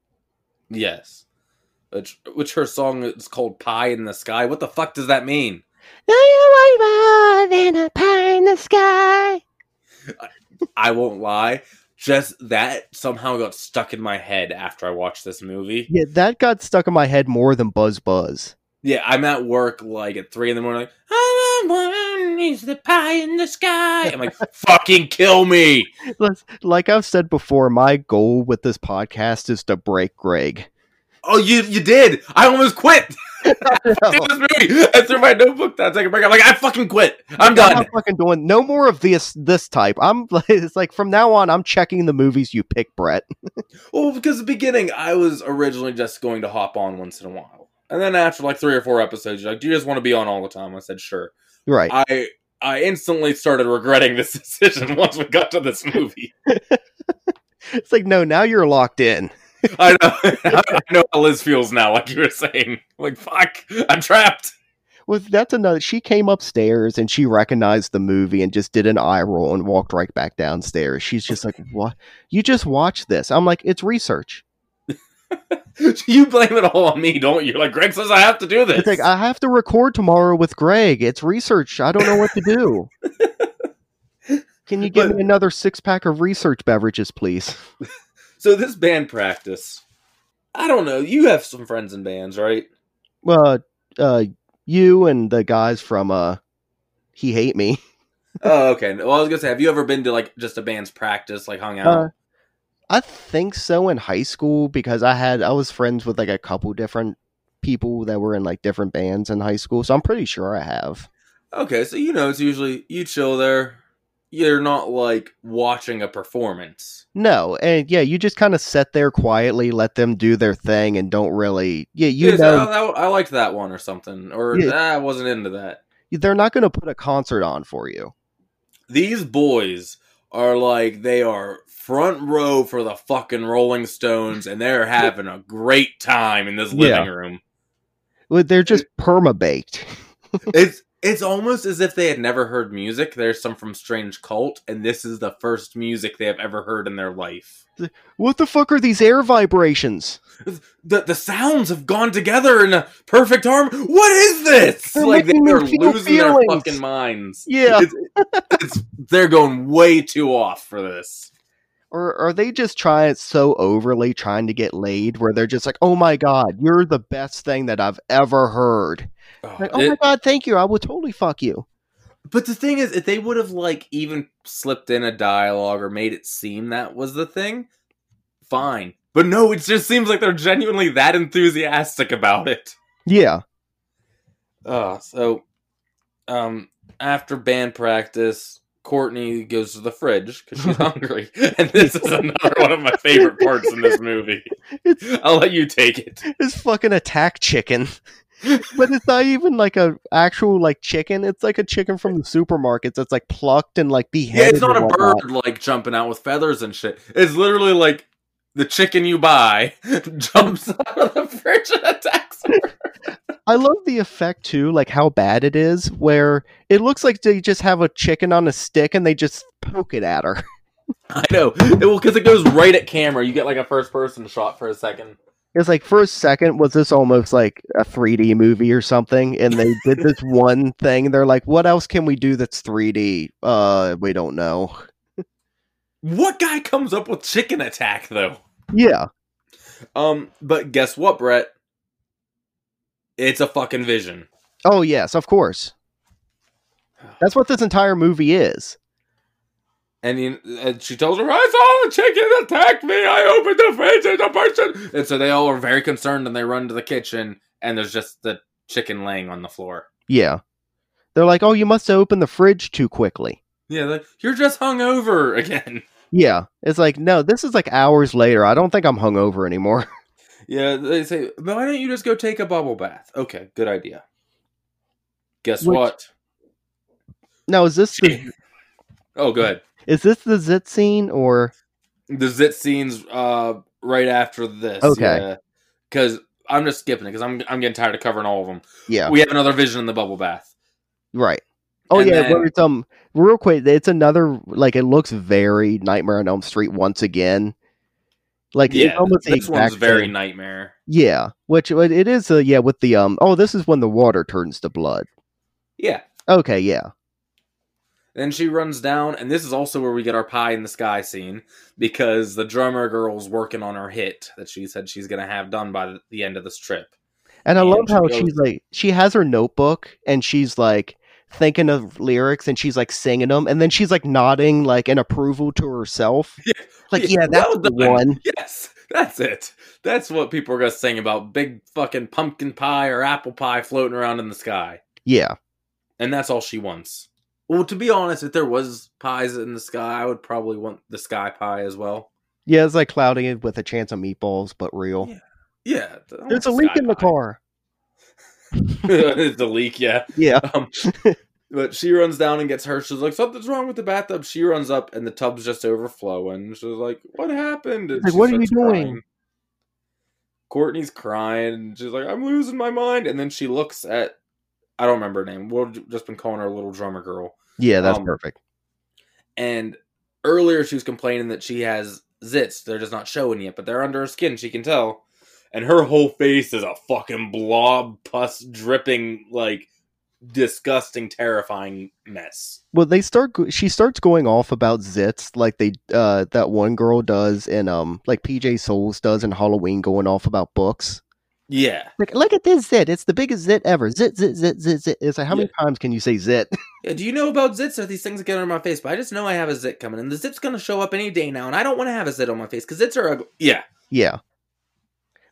Yes. Which, which her song is called Pie in the Sky. What the fuck does that mean? than a pie in the sky. I won't lie. Just that somehow got stuck in my head after I watched this movie. Yeah, that got stuck in my head more than Buzz Buzz. Yeah, I'm at work like at three in the morning, like, want is the pie in the sky. I'm like, fucking kill me. Like I've said before, my goal with this podcast is to break Greg. Oh, you you did. I almost quit. Movie. I threw my notebook down, take a break. I'm like, I fucking quit. I'm I'm done. not fucking doing no more of this this type. I'm it's like from now on, I'm checking the movies you pick, Brett. Well, because the beginning, I was originally just going to hop on once in a while. And then after like three or four episodes, you're like, do you just want to be on all the time? I said, sure. Right. I I instantly started regretting this decision once we got to this movie. It's like no, now you're locked in. I know, I know how Liz feels now. Like you were saying, like fuck, I'm trapped. Well, that's another. She came upstairs and she recognized the movie and just did an eye roll and walked right back downstairs. She's just like, "What? You just watched this?" I'm like, "It's research." you blame it all on me, don't you? Like Greg says, I have to do this. It's like I have to record tomorrow with Greg. It's research. I don't know what to do. Can you give But- me another six pack of research beverages, please? So this band practice, I don't know. You have some friends in bands, right? Well, uh, you and the guys from uh, he hate me. oh, okay. Well, I was gonna say, have you ever been to like just a band's practice, like hung out? Uh, I think so in high school because I had I was friends with like a couple different people that were in like different bands in high school, so I'm pretty sure I have. Okay, so you know it's usually you chill there. You're not like watching a performance. No, and yeah, you just kind of sit there quietly, let them do their thing, and don't really. Yeah, you know, I, I liked that one or something, or Yeah. ah, I wasn't into that. they're not going to put a concert on for you. These boys are like they are front row for the fucking Rolling Stones, and they're having a great time in this living Yeah. room. Well, They're just perma baked. It's It's almost as if they had never heard music. There's some from Strange Cult, and this is the first music they have ever heard in their life. What the fuck are these air vibrations? The the sounds have gone together in a perfect harmony. What is this? They're like they're feel losing their fucking minds. Yeah. It's, it's, they're going way too off for this. Or are they just trying so overly trying to get laid where they're just like, oh my god, you're the best thing that I've ever heard. Oh, Like, oh it- my god, thank you. I will totally fuck you. But the thing is, if they would have like even slipped in a dialogue or made it seem that was the thing, fine. But no, it just seems like they're genuinely that enthusiastic about it. Yeah. Uh, so, um, after band practice, Courtney goes to the fridge because she's hungry, and this is another one of my favorite parts in this movie. It's, I'll let you take it. it's fucking attack chicken. But it's not even like a actual like chicken. It's like a chicken from the supermarkets that's like plucked and like Yeah, beheaded. it's not a whatnot. bird like jumping out with feathers and shit. It's literally like the chicken you buy jumps out of the fridge and attacks her. I love the effect too, like how bad it is, where it looks like they just have a chicken on a stick and they just poke it at her. I know. It, well, because it goes right at camera. You get like a first person shot for a second. It's like for a second, was this almost like a 3D movie or something? And they did this one thing. They're like, what else can we do that's 3D? Uh, we don't know. What guy comes up with chicken attack though? Yeah. Um, but guess what, Brett? It's a fucking vision. Oh, yes, of course. That's what this entire movie is. And, you, and she tells her, I saw the chicken attack me. I opened the fridge and the person. And so they all are very concerned and they run to the kitchen and there's just the chicken laying on the floor. Yeah. They're like, oh, you must have opened the fridge too quickly. Yeah, like, you're just hungover again. Yeah. It's like, no, this is like hours later. I don't think I'm hungover anymore. Yeah, they say, why don't you just go take a bubble bath? Okay, good idea. Guess Which- what? now, is this the, Oh, good. Is this the zit scene or The zit scenes uh right after this. Okay. Because I'm just skipping it because I'm I'm getting tired of covering all of them. yeah, We have another vision in the bubble bath. right. Oh And yeah, then- um real quick, it's another like it looks very Nightmare on Elm Street once again. Like Yeah, it's almost this one's very nightmare. Yeah, which it it is uh, yeah with the um oh this is when the water turns to blood. Yeah. Okay, yeah. Then she runs down, and this is also where we get our pie in the sky scene because the drummer girl's working on her hit that she said she's gonna have done by the- end of this trip. And I And love she how goes- she's like she has her notebook and she's like thinking of lyrics and she's like singing them and then she's like nodding like an approval to herself. Yeah. Like Yeah, yeah, that's well the one. Yes, that's it. That's what people are gonna sing about big fucking pumpkin pie or apple pie floating around in the sky. Yeah. And that's all she wants. Well, to be honest, if there was pies in the sky, I would probably want the sky pie as well. Yeah, it's like clouding it with a chance of meatballs, but real. Yeah. Yeah, There's a leak in the pie. car. it's a leak, yeah. Yeah. Um, but she runs down and gets hurt. She's like, something's wrong with the bathtub. She runs up and the tub's just overflowing. She's like, what happened? Like, "What are you doing?" crying. Courtney's crying. And she's like, I'm losing my mind. And then she looks at, I don't remember her name. We've just been calling her little drummer girl. Yeah, that's Um, perfect. And earlier she was complaining that she has zits. They're just not showing yet, but they're under her skin. She can tell. And her whole face is a fucking blob, pus dripping, like disgusting, terrifying mess. Well, they start. She starts going off about zits, like they uh that one girl does, and um like PJ Soles does in Halloween, going off about books. Yeah. Like, look at this zit. It's the biggest zit ever. Zit, zit, zit, zit, zit. It's like, how many times can you say zit? Yeah, do you know about zits? Are these things that get under my face? But I just know I have a zit coming, and the zit's gonna show up any day now, and I don't want to have a zit on my face because zits are ugly. Yeah, yeah.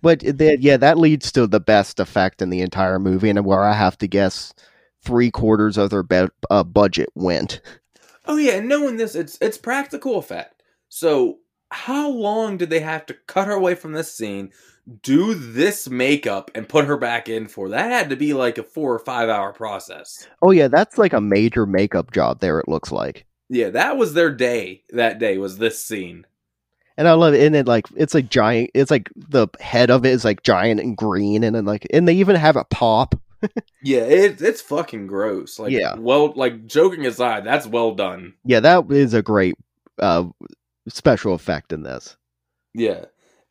But that, yeah, that leads to the best effect in the entire movie, and where I have to guess three quarters of their be- uh, budget went. Oh yeah, and knowing this, it's it's practical effect. So how long did they have to cut her away from this scene, do this makeup, and put her back in for? That had to be like a four or five hour process. Oh yeah, that's like a major makeup job there. It looks like. Yeah, that was their day. That day was this scene. And I love it. And it like it's like giant. It's like the head of it is like giant and green, and then like and they even have a pop. Yeah, it, it's fucking gross. Like, Yeah. well, like joking aside, that's well done. Yeah, that is a great uh, special effect in this. Yeah,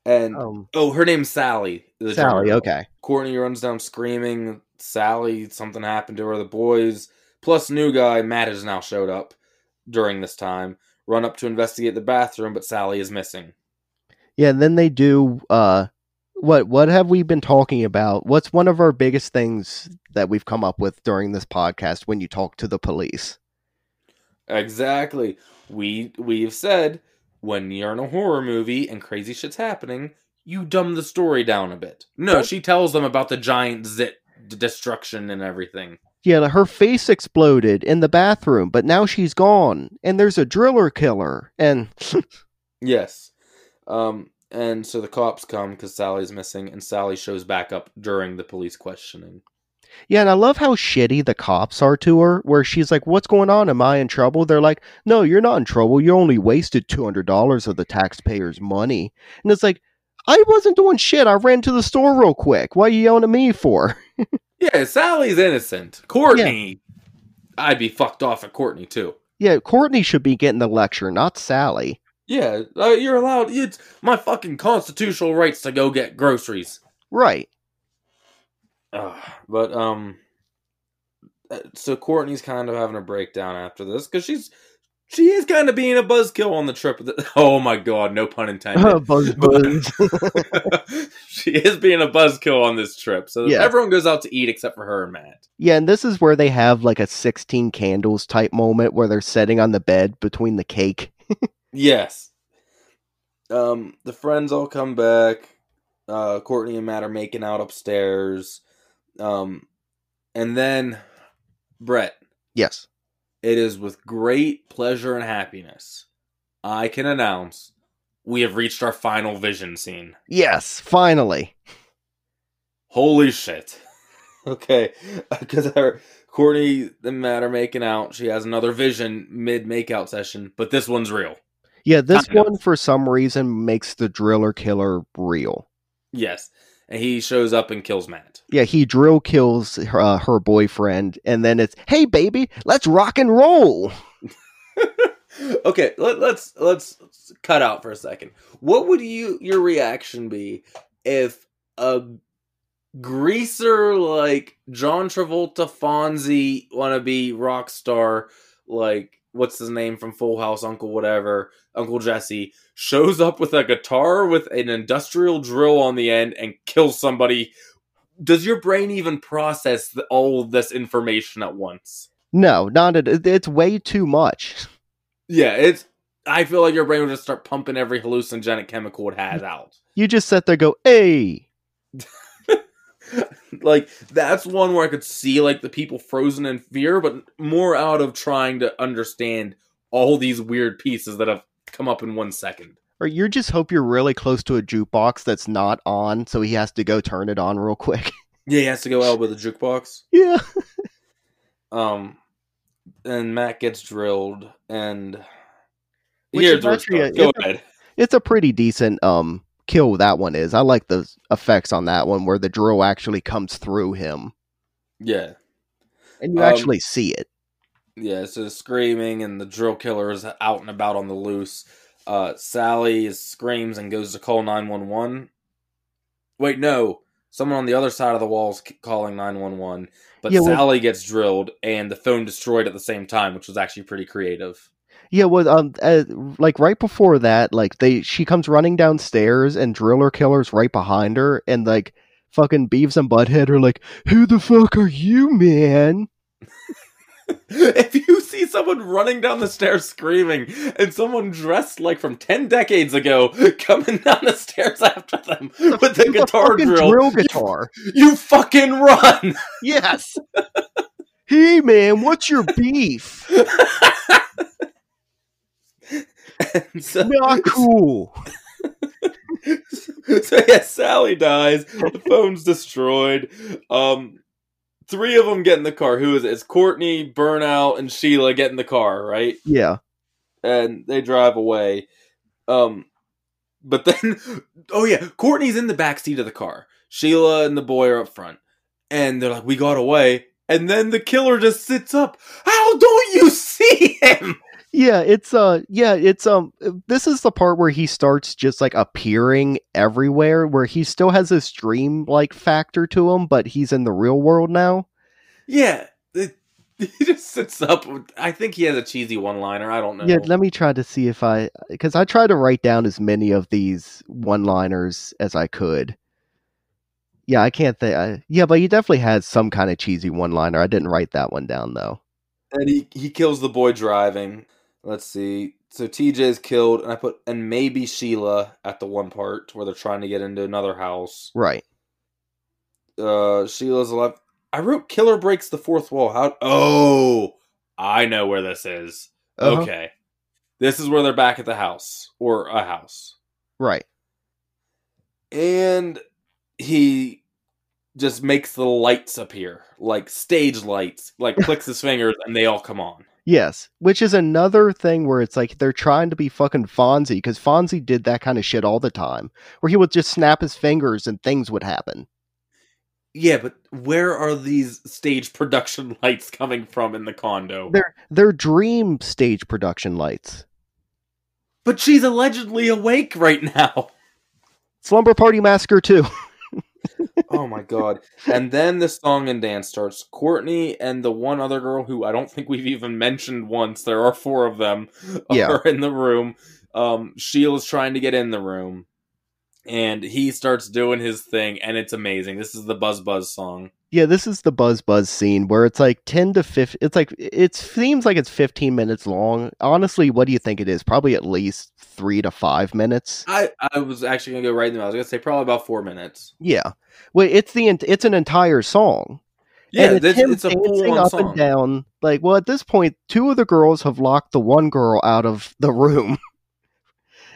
and Um, oh, her name's Sally. Sally, drummer. okay. Courtney runs down screaming. Sally, something happened to her. The boys, plus new guy Matt, has now showed up during this time. Run up to investigate the bathroom, but Sally is missing. Yeah, and then they do uh what what have we been talking about? What's one of our biggest things that we've come up with during this podcast when you talk to the police? Exactly. We we've said when you're in a horror movie and crazy shit's happening, you dumb the story down a bit. No, she tells them about the giant zit destruction and everything. Yeah, her face exploded in the bathroom, but now she's gone, and there's a driller killer, and Yes. Um and so the cops come because Sally's missing, and Sally shows back up during the police questioning. Yeah, and I love how shitty the cops are to her. Where she's like, "What's going on? Am I in trouble?" They're like, "No, you're not in trouble. You only wasted two hundred dollars of the taxpayers' money," and it's like. I wasn't doing shit. I ran to the store real quick. What are you yelling at me for? Yeah, Sally's innocent. Courtney, I'd be fucked off at Courtney too. Yeah, Courtney should be getting the lecture, not Sally. Yeah, uh, you're allowed. It's my fucking constitutional rights to go get groceries. Right. Ugh, but um, uh, so Courtney's kind of having a breakdown after this because she's she is kind of being a buzzkill on the trip. Oh my god, no pun intended. buzz buzz. she is being a buzzkill on this trip. So Yeah. everyone goes out to eat except for her and Matt. yeah, and this is where they have like a 16 candles type moment where they're sitting on the bed between the cake. Yes. Um, the friends all come back. Uh, Courtney and Matt are making out upstairs. Um, and then Brett, Yes. it is with great pleasure and happiness I can announce we have reached our final vision scene. Yes, finally. Holy shit. okay, because our Courtney and Matt are making out. She has another vision mid makeout session, but this one's real. Yeah, this one for some reason makes the driller killer real. Yes, and he shows up and kills Matt. Yeah, he drill kills her, uh, her boyfriend, and then it's, hey, baby, let's rock and roll. okay, let, let's let's cut out for a second. What would you your reaction be if a greaser like John Travolta, Fonzie wannabe rock star, like what's his name from Full House, Uncle whatever, Uncle Jesse, shows up with a guitar with an industrial drill on the end and kills somebody? Does your brain even process all this information at once? No, not at, it- it's way too much. Yeah, it's. I feel like your brain would just start pumping every hallucinogenic chemical it has out. You just sit there, and go, hey. like that's one where I could see like the people frozen in fear, but more out of trying to understand all these weird pieces that have come up in one second. Or you just hope you're really close to a jukebox that's not on, so he has to go turn it on real quick. Yeah, he has to go out with a jukebox. yeah. Um, and Matt gets drilled, and Which here's is actually a- Go it's a- ahead. It's a pretty decent um kill that one is. I like the effects on that one where the drill actually comes through him. Yeah, And you Um, actually see it. Yeah, so screaming and the drill killer is out and about on the loose. Uh, Sally screams and goes to call 911. Wait, no. Someone on the other side of the wall is calling 911. But Yeah, well- Sally gets drilled and the phone destroyed at the same time, which was actually pretty creative. Yeah, well, um, uh, like right before that, like they, she comes running downstairs, and Driller Killer's right behind her, and like fucking Beavis and Butthead are like, "Who the fuck are you, man?" if you see someone running down the stairs screaming and someone dressed like from 10 decades ago coming down the stairs after them with the With a guitar fucking drill, drill guitar. you fucking run! yes. hey, man, what's your beef? So, Not cool. so yeah, Sally dies. The phone's destroyed. Um, three of them get in the car. Who is it? It's Courtney, Burnout, and Sheila get in the car, right? Yeah. And they drive away. Um, but then, oh yeah, Courtney's in the back seat of the car. Sheila and the boy are up front, and they're like, "We got away." And then the killer just sits up. How don't you see him? Yeah, it's uh yeah, it's um this is the part where he starts just like appearing everywhere where he still has this dream like factor to him, but he's in the real world now. Yeah, it, he just sits up. I think he has a cheesy one-liner. I don't know. Yeah, let me try to see if I cuz I try to write down as many of these one-liners as I could. Yeah, I can't think. I, yeah, but he definitely has some kind of cheesy one-liner. I didn't write that one down though. and he he kills the boy driving. Let's see. So TJ's killed, and I put and maybe Sheila at the one part where they're trying to get into another house. Right. Uh, Sheila's alive. I wrote killer breaks the fourth wall. How? Oh, I know where this is. Uh-huh. Okay, this is where they're back at the house or a house, Right. and he just makes the lights appear like stage lights. Like clicks his fingers, and they all come on. Yes, which is another thing where it's like they're trying to be fucking Fonzie because Fonzie did that kind of shit all the time, where he would just snap his fingers and things would happen. Yeah, but where are these stage production lights coming from in the condo? They're they're dream stage production lights. But she's allegedly awake right now. Slumber Party Massacre too. oh my god. And then the song and dance starts. Courtney and the one other girl who I don't think we've even mentioned once, there are four of them, Yeah. are in the room. Um, Sheila's trying to get in the room. And he starts doing his thing, and it's amazing. This is the Buzz Buzz song. Yeah, this is the Buzz Buzz scene where it's like 10 to 15 it's like it seems like it's 15 minutes long. Honestly, what do you think it is? Probably at least 3 to 5 minutes. I, I was actually gonna go right in the I was gonna say probably about four minutes. Yeah. Well, it's the it's an entire song. Yeah, and it's this, him it's a dancing up song. and down. Like, well, at this point, two of the girls have locked the one girl out of the room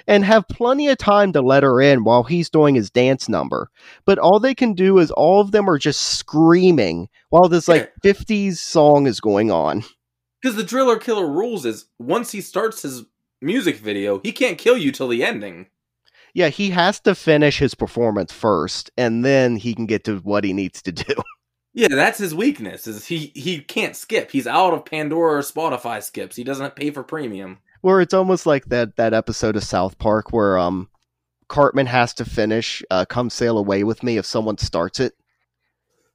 and have plenty of time to let her in while he's doing his dance number. But all they can do is all of them are just screaming while this like 50s song is going on. Because the driller killer rules is once he starts his music video, he can't kill you till the ending. Yeah, he has to finish his performance first, and then he can get to what he needs to do. Yeah, that's his weakness. Is he he can't skip. He's out of Pandora or Spotify skips. He doesn't pay for premium. Where it's almost like that that episode of South Park where um Cartman has to finish uh, "Come Sail Away with Me" if someone starts it,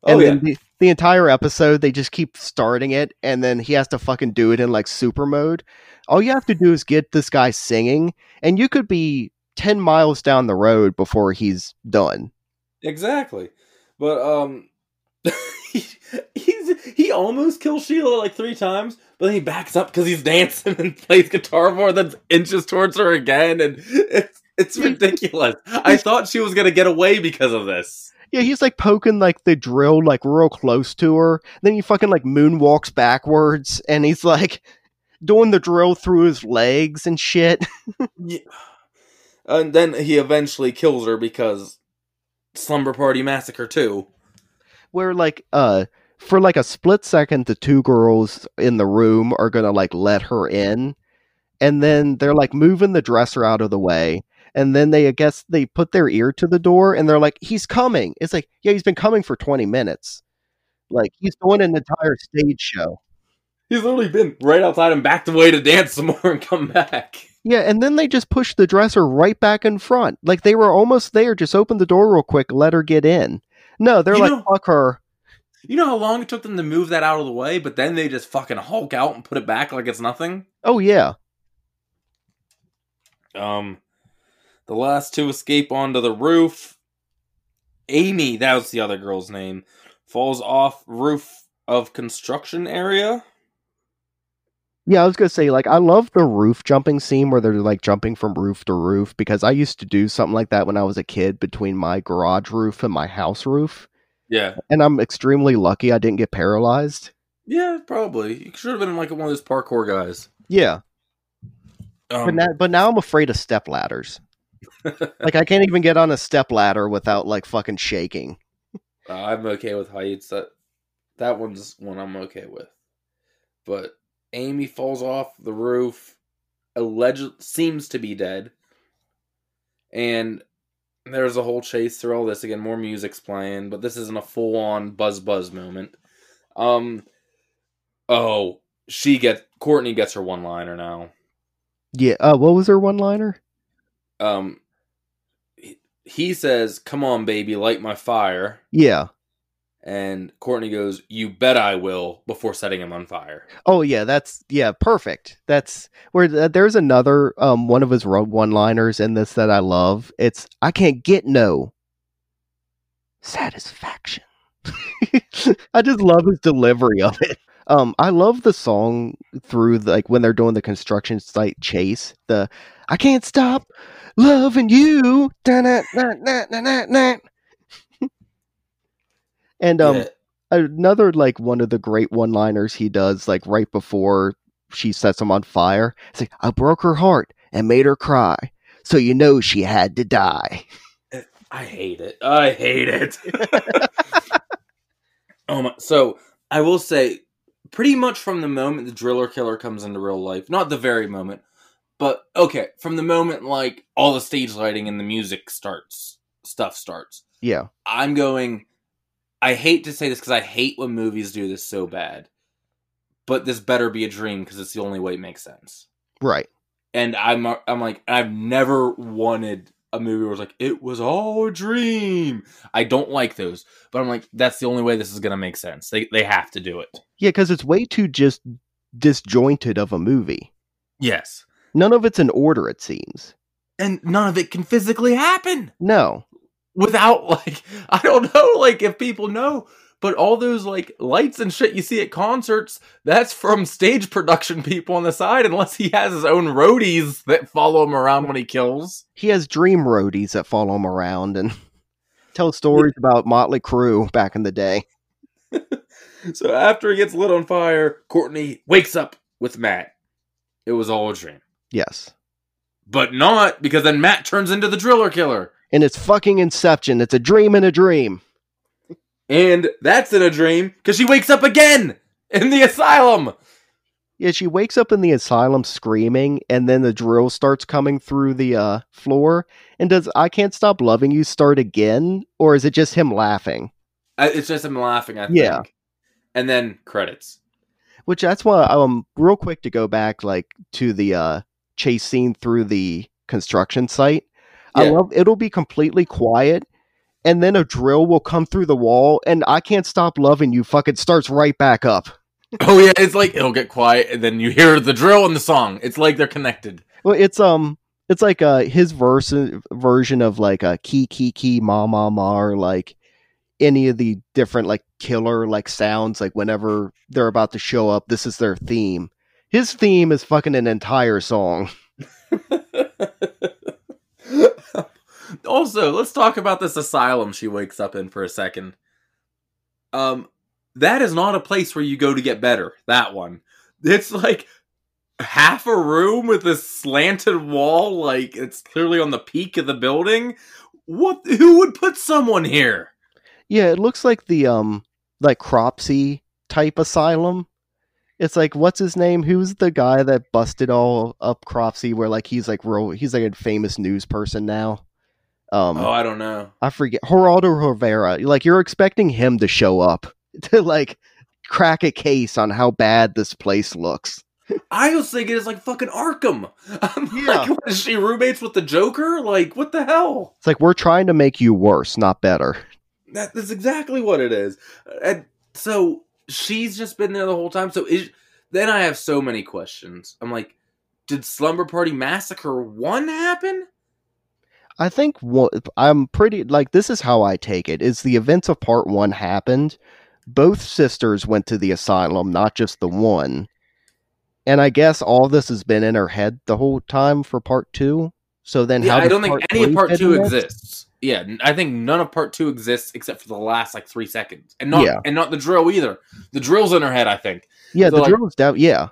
Oh and yeah, then the, the entire episode they just keep starting it, and then he has to fucking do it in like super mode. All you have to do is get this guy singing, and you could be ten miles down the road before he's done. exactly. But um, he, he's he almost kills Sheila like three times, but then he backs up because he's dancing and plays guitar more than inches towards her again, and it's it's ridiculous. I thought she was gonna get away because of this. Yeah, he's like poking like the drill like real close to her. Then he fucking like moonwalks backwards, and he's like doing the drill through his legs and shit. Yeah. And then he eventually kills her because Slumber Party Massacre 2. Where like uh for like a split second the two girls in the room are gonna like let her in and then they're like moving the dresser out of the way and then they i guess they put their ear to the door and they're like he's coming. It's like yeah he's been coming for 20 minutes. Like he's doing an entire stage show. He's literally been right outside and backed away to dance some more and come back. yeah and then they just pushed the dresser right back in front. Like they were almost there just open the door real quick let her get in no they're You like know- fuck her You know how long it took them to move that out of the way, but then they just fucking hulk out and put it back like it's nothing? oh yeah Um, the last two escape onto the roof. Amy, that was the other girl's name, falls off roof of construction area. Yeah, I was gonna say, like, I love the roof jumping scene where they're like jumping from roof to roof because I used to do something like that when I was a kid between my garage roof and my house roof, Yeah, and I'm extremely lucky I didn't get paralyzed. yeah, probably. You should have been like one of those parkour guys. Yeah, Um, but now, but now I'm afraid of step ladders. like, I can't even get on a step ladder without like fucking shaking. Uh, I'm okay with heights. That that one's one I'm okay with. But Amy falls off the roof, alleged seems to be dead, and there's a whole chase through all this again. More music's playing, but this isn't a full on buzz buzz moment. Um, oh, she gets Courtney gets her one liner now. Yeah. Uh, what was her one liner? Um, he, he says, "Come on, baby, light my fire." Yeah. And Courtney goes, "You bet I will," before setting him on fire. Oh yeah, that's yeah, perfect. That's where th- there's another um one of his one-liners in this that I love. It's I can't get no satisfaction. I just love his delivery of it. Um, I love the song through the, like when they're doing the construction site chase. The I can't stop loving you. Da-na-na-na-na-na. And um, Yeah. another like one of the great one-liners he does like right before she sets him on fire. It's like I broke her heart and made her cry, so you know she had to die. I hate it. I hate it. oh my! So I will say, pretty much from the moment the driller killer comes into real life, not the very moment, but okay, from the moment like all the stage lighting and the music starts, stuff starts. Yeah, I'm going. I hate to say this because I hate when movies do this so bad, but this better be a dream because it's the only way it makes sense. right. And I'm uh, I'm like I've never wanted a movie where it's like it was all a dream. I don't like those, but I'm like that's the only way this is gonna make sense. They they have to do it. Yeah, because it's way too just disjointed of a movie. Yes, None of it's in order. It seems. and none of it can physically happen No. Without like I don't know like if people know. But all those like lights and shit you see at concerts, that's from stage production people on the side, unless he has his own roadies that follow him around when he kills. He has dream roadies that follow him around and tell stories about Motley Crue back in the day. So after he gets lit on fire, Courtney wakes up with Matt. It was all a dream. Yes. But not because then Matt turns into the driller killer. And it's fucking Inception. It's a dream in a dream. And that's in a dream because she wakes up again in the asylum. Yeah, she wakes up in the asylum screaming, and then the drill starts coming through the uh, floor. And does I Can't Stop Loving You start again? Or is it just him laughing? I- It's just him laughing, I think. Yeah. And then credits. Which that's why I'm um real quick to go back like to the uh chase scene through the construction site. I love it'll be completely quiet and then a drill will come through the wall and I can't stop loving you fucking starts right back up. Oh yeah, it's like it'll get quiet and then you hear the drill and the song. It's like they're connected. Well it's um it's like uh his verse version of like a key key key ma ma ma or like any of the different like killer like sounds like whenever they're about to show up this is their theme. His theme is fucking an entire song. also, let's talk about this asylum she wakes up in for a second. Um, that is not a place where you go to get better. That one, it's like half a room with this slanted wall, like it's clearly on the peak of the building. What? Who would put someone here? Yeah, it looks like the um like Cropsey type asylum. It's like what's his name? Who's the guy that busted all up Cropsey where like he's like he's like a famous news person now. Um Oh, I don't know. I forget Geraldo Rivera. Like you're expecting him to show up to like crack a case on how bad this place looks. I was thinking it's like fucking Arkham. I'm Yeah. like, what, is she roommates with the Joker? Like, what the hell? It's like we're trying to make you worse, not better. That, that's exactly what it is. And so she's just been there the whole time. So is then I have so many questions. I'm like, did Slumber Party Massacre one happen? I think what I'm pretty like this is how I take it is the events of part 1 happened both sisters went to the asylum not just the one and I guess all this has been in her head the whole time for part 2 so then Yeah, how I don't think any of part two exists. Yeah, I think none of part two exists except for the last like three seconds, and not Yeah. and not the drill either. The drill's in her head, I think. yeah so, the like- drill is down yeah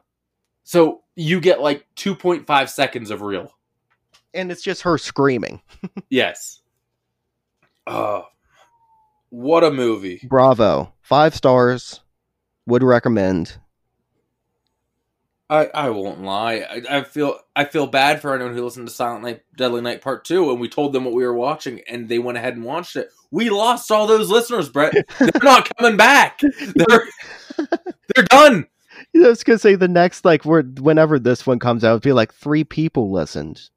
So you get like two point five seconds of real. And it's just her screaming Yes. Oh, what a movie! bravo 5 stars would recommend I, I won't lie. I, I feel I feel bad for anyone who listened to Silent Night, Deadly Night Part Two, and we told them what we were watching, and they went ahead and watched it. We lost all those listeners, Brett. They're not coming back. They're they're done. I was gonna say the next like where whenever this one comes out, it'll be like three people listened.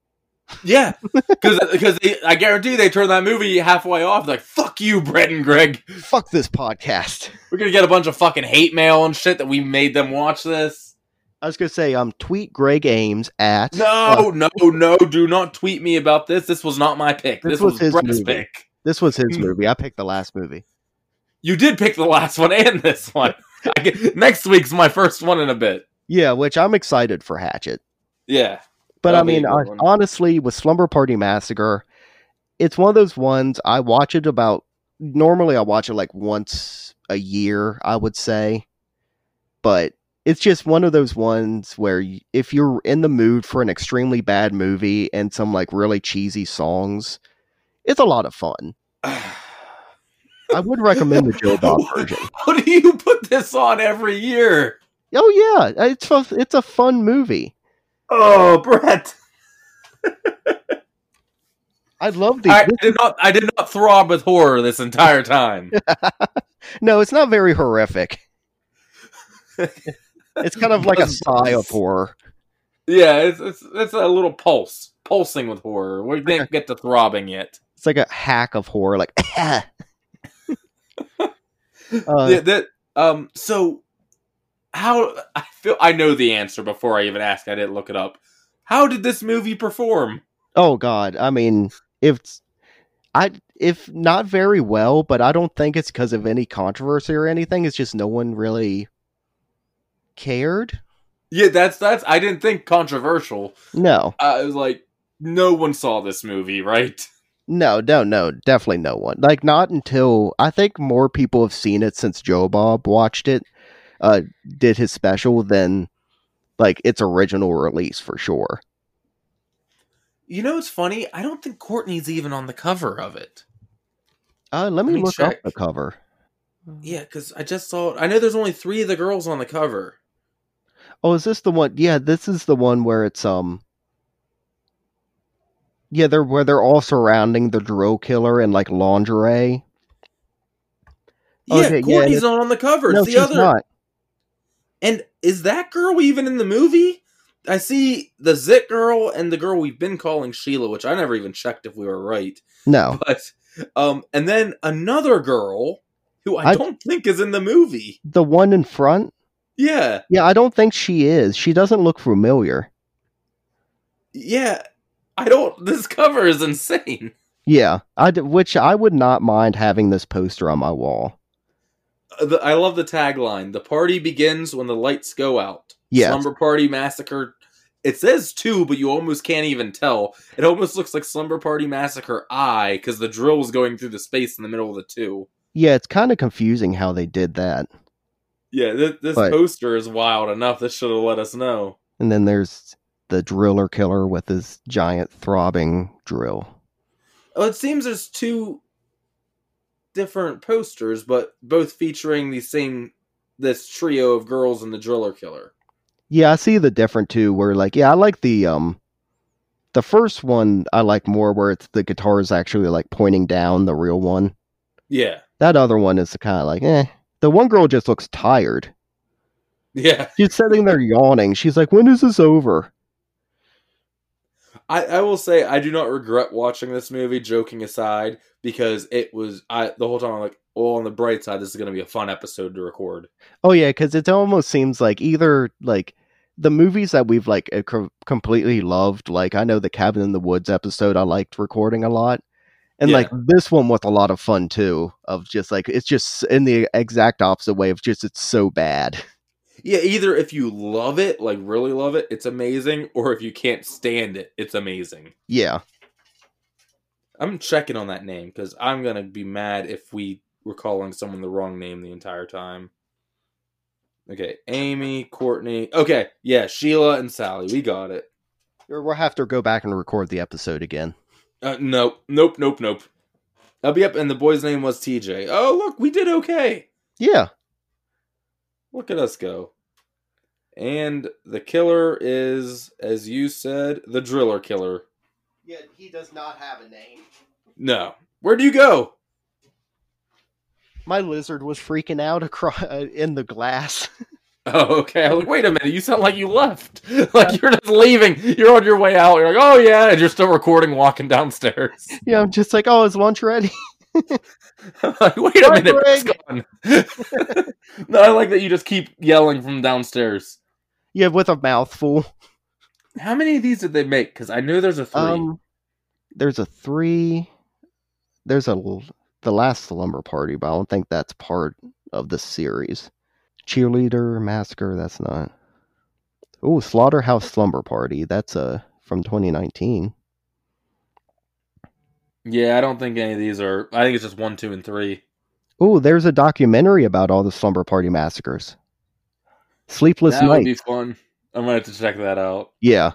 Yeah, because because I guarantee they turn that movie halfway off. Like fuck you, Brett and Greg. Fuck this podcast. We're gonna get a bunch of fucking hate mail and shit that we made them watch this. I was gonna say, um, tweet Greg Ames at No, uh, no, no! Do not tweet me about this. This was not my pick. This This, was was, his Brett's movie. pick. this was his Mm. movie. I picked the last movie. You did pick the last one and this one. I get, next week's my first one in a bit. Yeah, which I'm excited for Hatchet. Yeah. But I That'll a mean, one. honestly, with Slumber Party Massacre, it's one of those ones I watch it about. Normally, I watch it like once a year, I would say. But it's just one of those ones where y- if you're in the mood for an extremely bad movie and some like really cheesy songs, it's a lot of fun. I would recommend the Joe Bob version. What do you put this on every year? Oh yeah, it's a, it's a fun movie. Oh, Brett. I love the. I did not I did not throb with horror this entire time. No, it's not very horrific. It's kind of like a sigh of horror. yeah, it's, it's it's a little pulse. Pulsing with horror. We didn't get to throbbing yet. It's like a hack of horror, like. uh, yeah, that um so how I feel I know the answer before I even ask. I didn't look it up. How did this movie perform? oh God, I mean, if I if not very well, but I don't think it's because of any controversy or anything. It's just no one really cared. Yeah, that's that's I didn't think controversial. No, uh, I was like no one saw this movie, right? no, no, no, definitely no one. Like not until I think more people have seen it since Joe Bob watched it, uh, did his special than like its original release for sure. You know what's funny? I don't think Courtney's even on the cover of it. Uh, let me, Let me look check. up the cover. Yeah, because I just saw. I know there's only three of the girls on the cover. Oh, is this the one? Yeah, this is the one where it's um. Yeah, they're where they're all surrounding the drill killer in like lingerie. Yeah, okay, Courtney's it's- not on the cover. no, It's the she's other. not. And is that girl even in the movie? I see the Zit girl and the girl we've been calling Sheila, which I never even checked if we were right. No, But um, and then another girl who I, I- don't think is in the movie. the one in front. Yeah, Yeah, I don't think she is. She doesn't look familiar. yeah. I don't. This cover is insane. Yeah, I which I would not mind having this poster on my wall. The- I love the tagline. The party begins when the lights go out. Yes. Slumber Party Massacre. It says two, but you almost can't even tell. It almost looks like Slumber Party Massacre I, because the drill is going through the space in the middle of the two. Yeah, it's kind of confusing how they did that. Yeah, th- this But- poster is wild enough. This should have let us know. And then there's the driller killer with his giant throbbing drill. Oh, it seems there's two different posters, but both featuring the same this trio of girls and the driller killer. Yeah, I see the different two where like yeah, I like the um the first one I like more where it's the guitar is actually like pointing down the real one. Yeah, That other one is kind of like eh. The one girl just looks tired. yeah. She's sitting there yawning. She's like, "When is this over?" I, I will say I do not regret watching this movie. Joking aside, because it was I the whole time I'm like, oh, on the bright side, this is going to be a fun episode to record. Oh yeah, because it almost seems like either like the movies that we've like uh, co- completely loved. Like I know the Cabin in the Woods episode I liked recording a lot, and Yeah. like this one was a lot of fun too. Of just like it's just in the exact opposite way of just it's so bad. Yeah, either if you love it, like really love it, it's amazing, or if you can't stand it, it's amazing. Yeah, I'm checking on that name because I'm gonna be mad if we were calling someone the wrong name the entire time. Okay, Amy, Courtney. Okay, yeah, Sheila and Sally. We got it. We'll have to go back and record the episode again. Uh, nope, nope, nope, nope. I'll be up, and the boy's name was TJ. Oh, look, we did okay. Yeah, Look at us go. And the killer is, as you said, the driller killer. Yeah, he does not have a name. No. Where do you go? My lizard was freaking out across uh, in the glass. Oh, okay. I was like, wait a minute. You sound like you left. like you're just leaving. You're on your way out. You're like, oh yeah, and you're still recording, walking downstairs. yeah, I'm just like, oh, is lunch ready? Like, wait a minute. It's gone. no, I like that you just keep yelling from downstairs. Yeah, with a mouthful. How many of these did they make? Because I knew there's a three. Um, there's a three. There's a the last slumber party, but I don't think that's part of the series. Cheerleader massacre. That's not. Oh, slaughterhouse slumber party. That's uh from 2019. Yeah, I don't think any of these are. I think it's just one, two, and three. Oh, there's a documentary about all the slumber party massacres. Sleepless that would be fun. I'm gonna have to check that out. Yeah.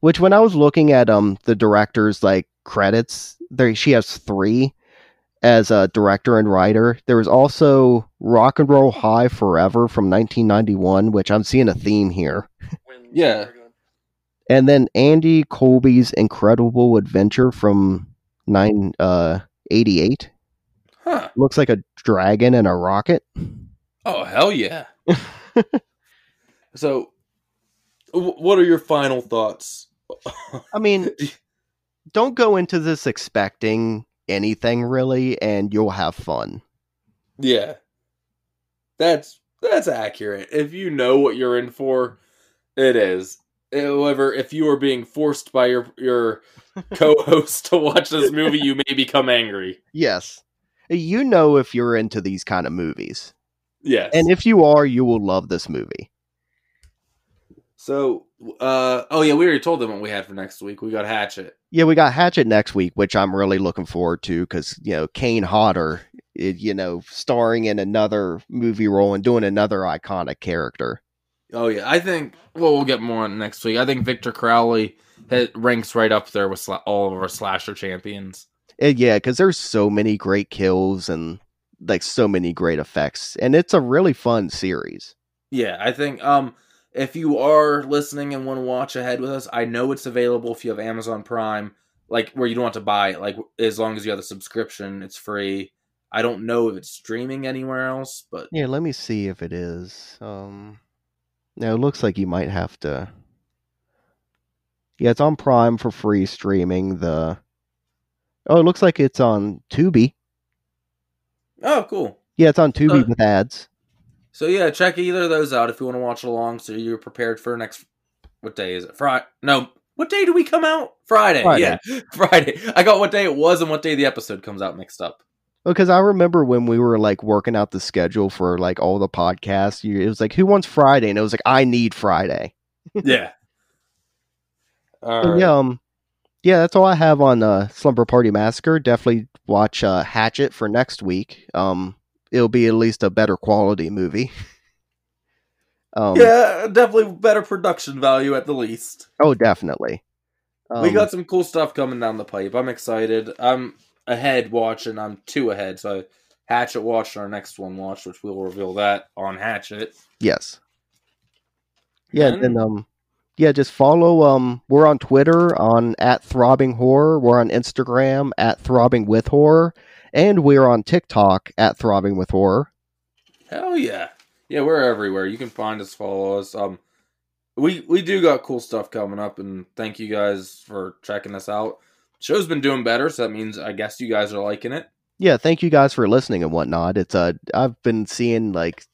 Which when I was looking at um the director's like credits, there she has three as a director and writer. There was also Rock and Roll High Forever from 1991, which I'm seeing a theme here. Yeah. And then Andy Colby's Incredible Adventure from nine uh 88. Huh. Looks like a dragon and a rocket. Oh hell yeah. so, wh- what are your final thoughts? I mean, don't go into this expecting anything really, and you'll have fun. Yeah. That's that's accurate. If you know what you're in for, it is. However, if you are being forced by your your co-host to watch this movie, you may become angry. Yes. You know if you're into these kind of movies. Yes. And if you are, you will love this movie. so, uh, oh yeah, we already told them what we had for next week. We got Hatchet. Yeah, we got Hatchet next week, which I'm really looking forward to because, you know, Kane Hodder, you know, starring in another movie role and doing another iconic character. Oh yeah, I think. Well, we'll get more on next week. I think Victor Crowley ranks right up there with sla- all of our slasher champions. And yeah, because there's so many great kills and like so many great effects. And it's a really fun series. Yeah, I think um if you are listening and want to watch ahead with us, I know it's available if you have Amazon Prime, like where you don't have to buy it, like as long as you have the subscription, it's free. I don't know if it's streaming anywhere else, but Yeah, let me see if it is. Um, no, it looks like you might have to. Yeah, it's on Prime for free streaming. The oh, it looks like it's on Tubi. oh, cool. Yeah, it's on Tubi Uh, with ads. So yeah, check either of those out if you want to watch along, so you're prepared for next. What day is it? Friday? No, what day do we come out? Friday. Friday. Yeah, Friday. I got what day it was and what day the episode comes out mixed up. Because I remember when we were like working out the schedule for like all the podcasts, you, it was like, "Who wants Friday?" And it was like, "I need Friday." yeah. Right. yeah, um, yeah, that's all I have on uh, Slumber Party Massacre. Definitely watch uh, Hatchet for next week. Um, it'll be at least a better quality movie. um, yeah, definitely better production value at the least. Oh, definitely. Um, we got some cool stuff coming down the pipe. I'm excited. I'm ahead watch, and I'm two ahead. So Hatchet watched our next one watch, which we'll reveal that on Hatchet. yes. Yeah, And- then um, yeah, just follow um. We're on Twitter on at Throbbing Horror. We're on Instagram at Throbbing with Horror, and we're on TikTok at Throbbing with Horror. Hell yeah. Yeah, we're everywhere. You can find us, follow us. Um we we do got cool stuff coming up and thank you guys for checking us out. Show's been doing better, so that means I guess you guys are liking it. yeah thank you guys for listening and whatnot it's uh i've been seeing like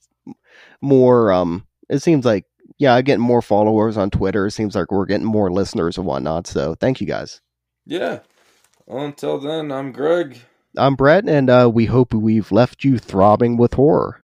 more um it seems like yeah i'm getting more followers on twitter it seems like we're getting more listeners and whatnot so thank you guys Yeah. Well, until then, I'm Greg. i'm brett and uh we hope we've left you throbbing with horror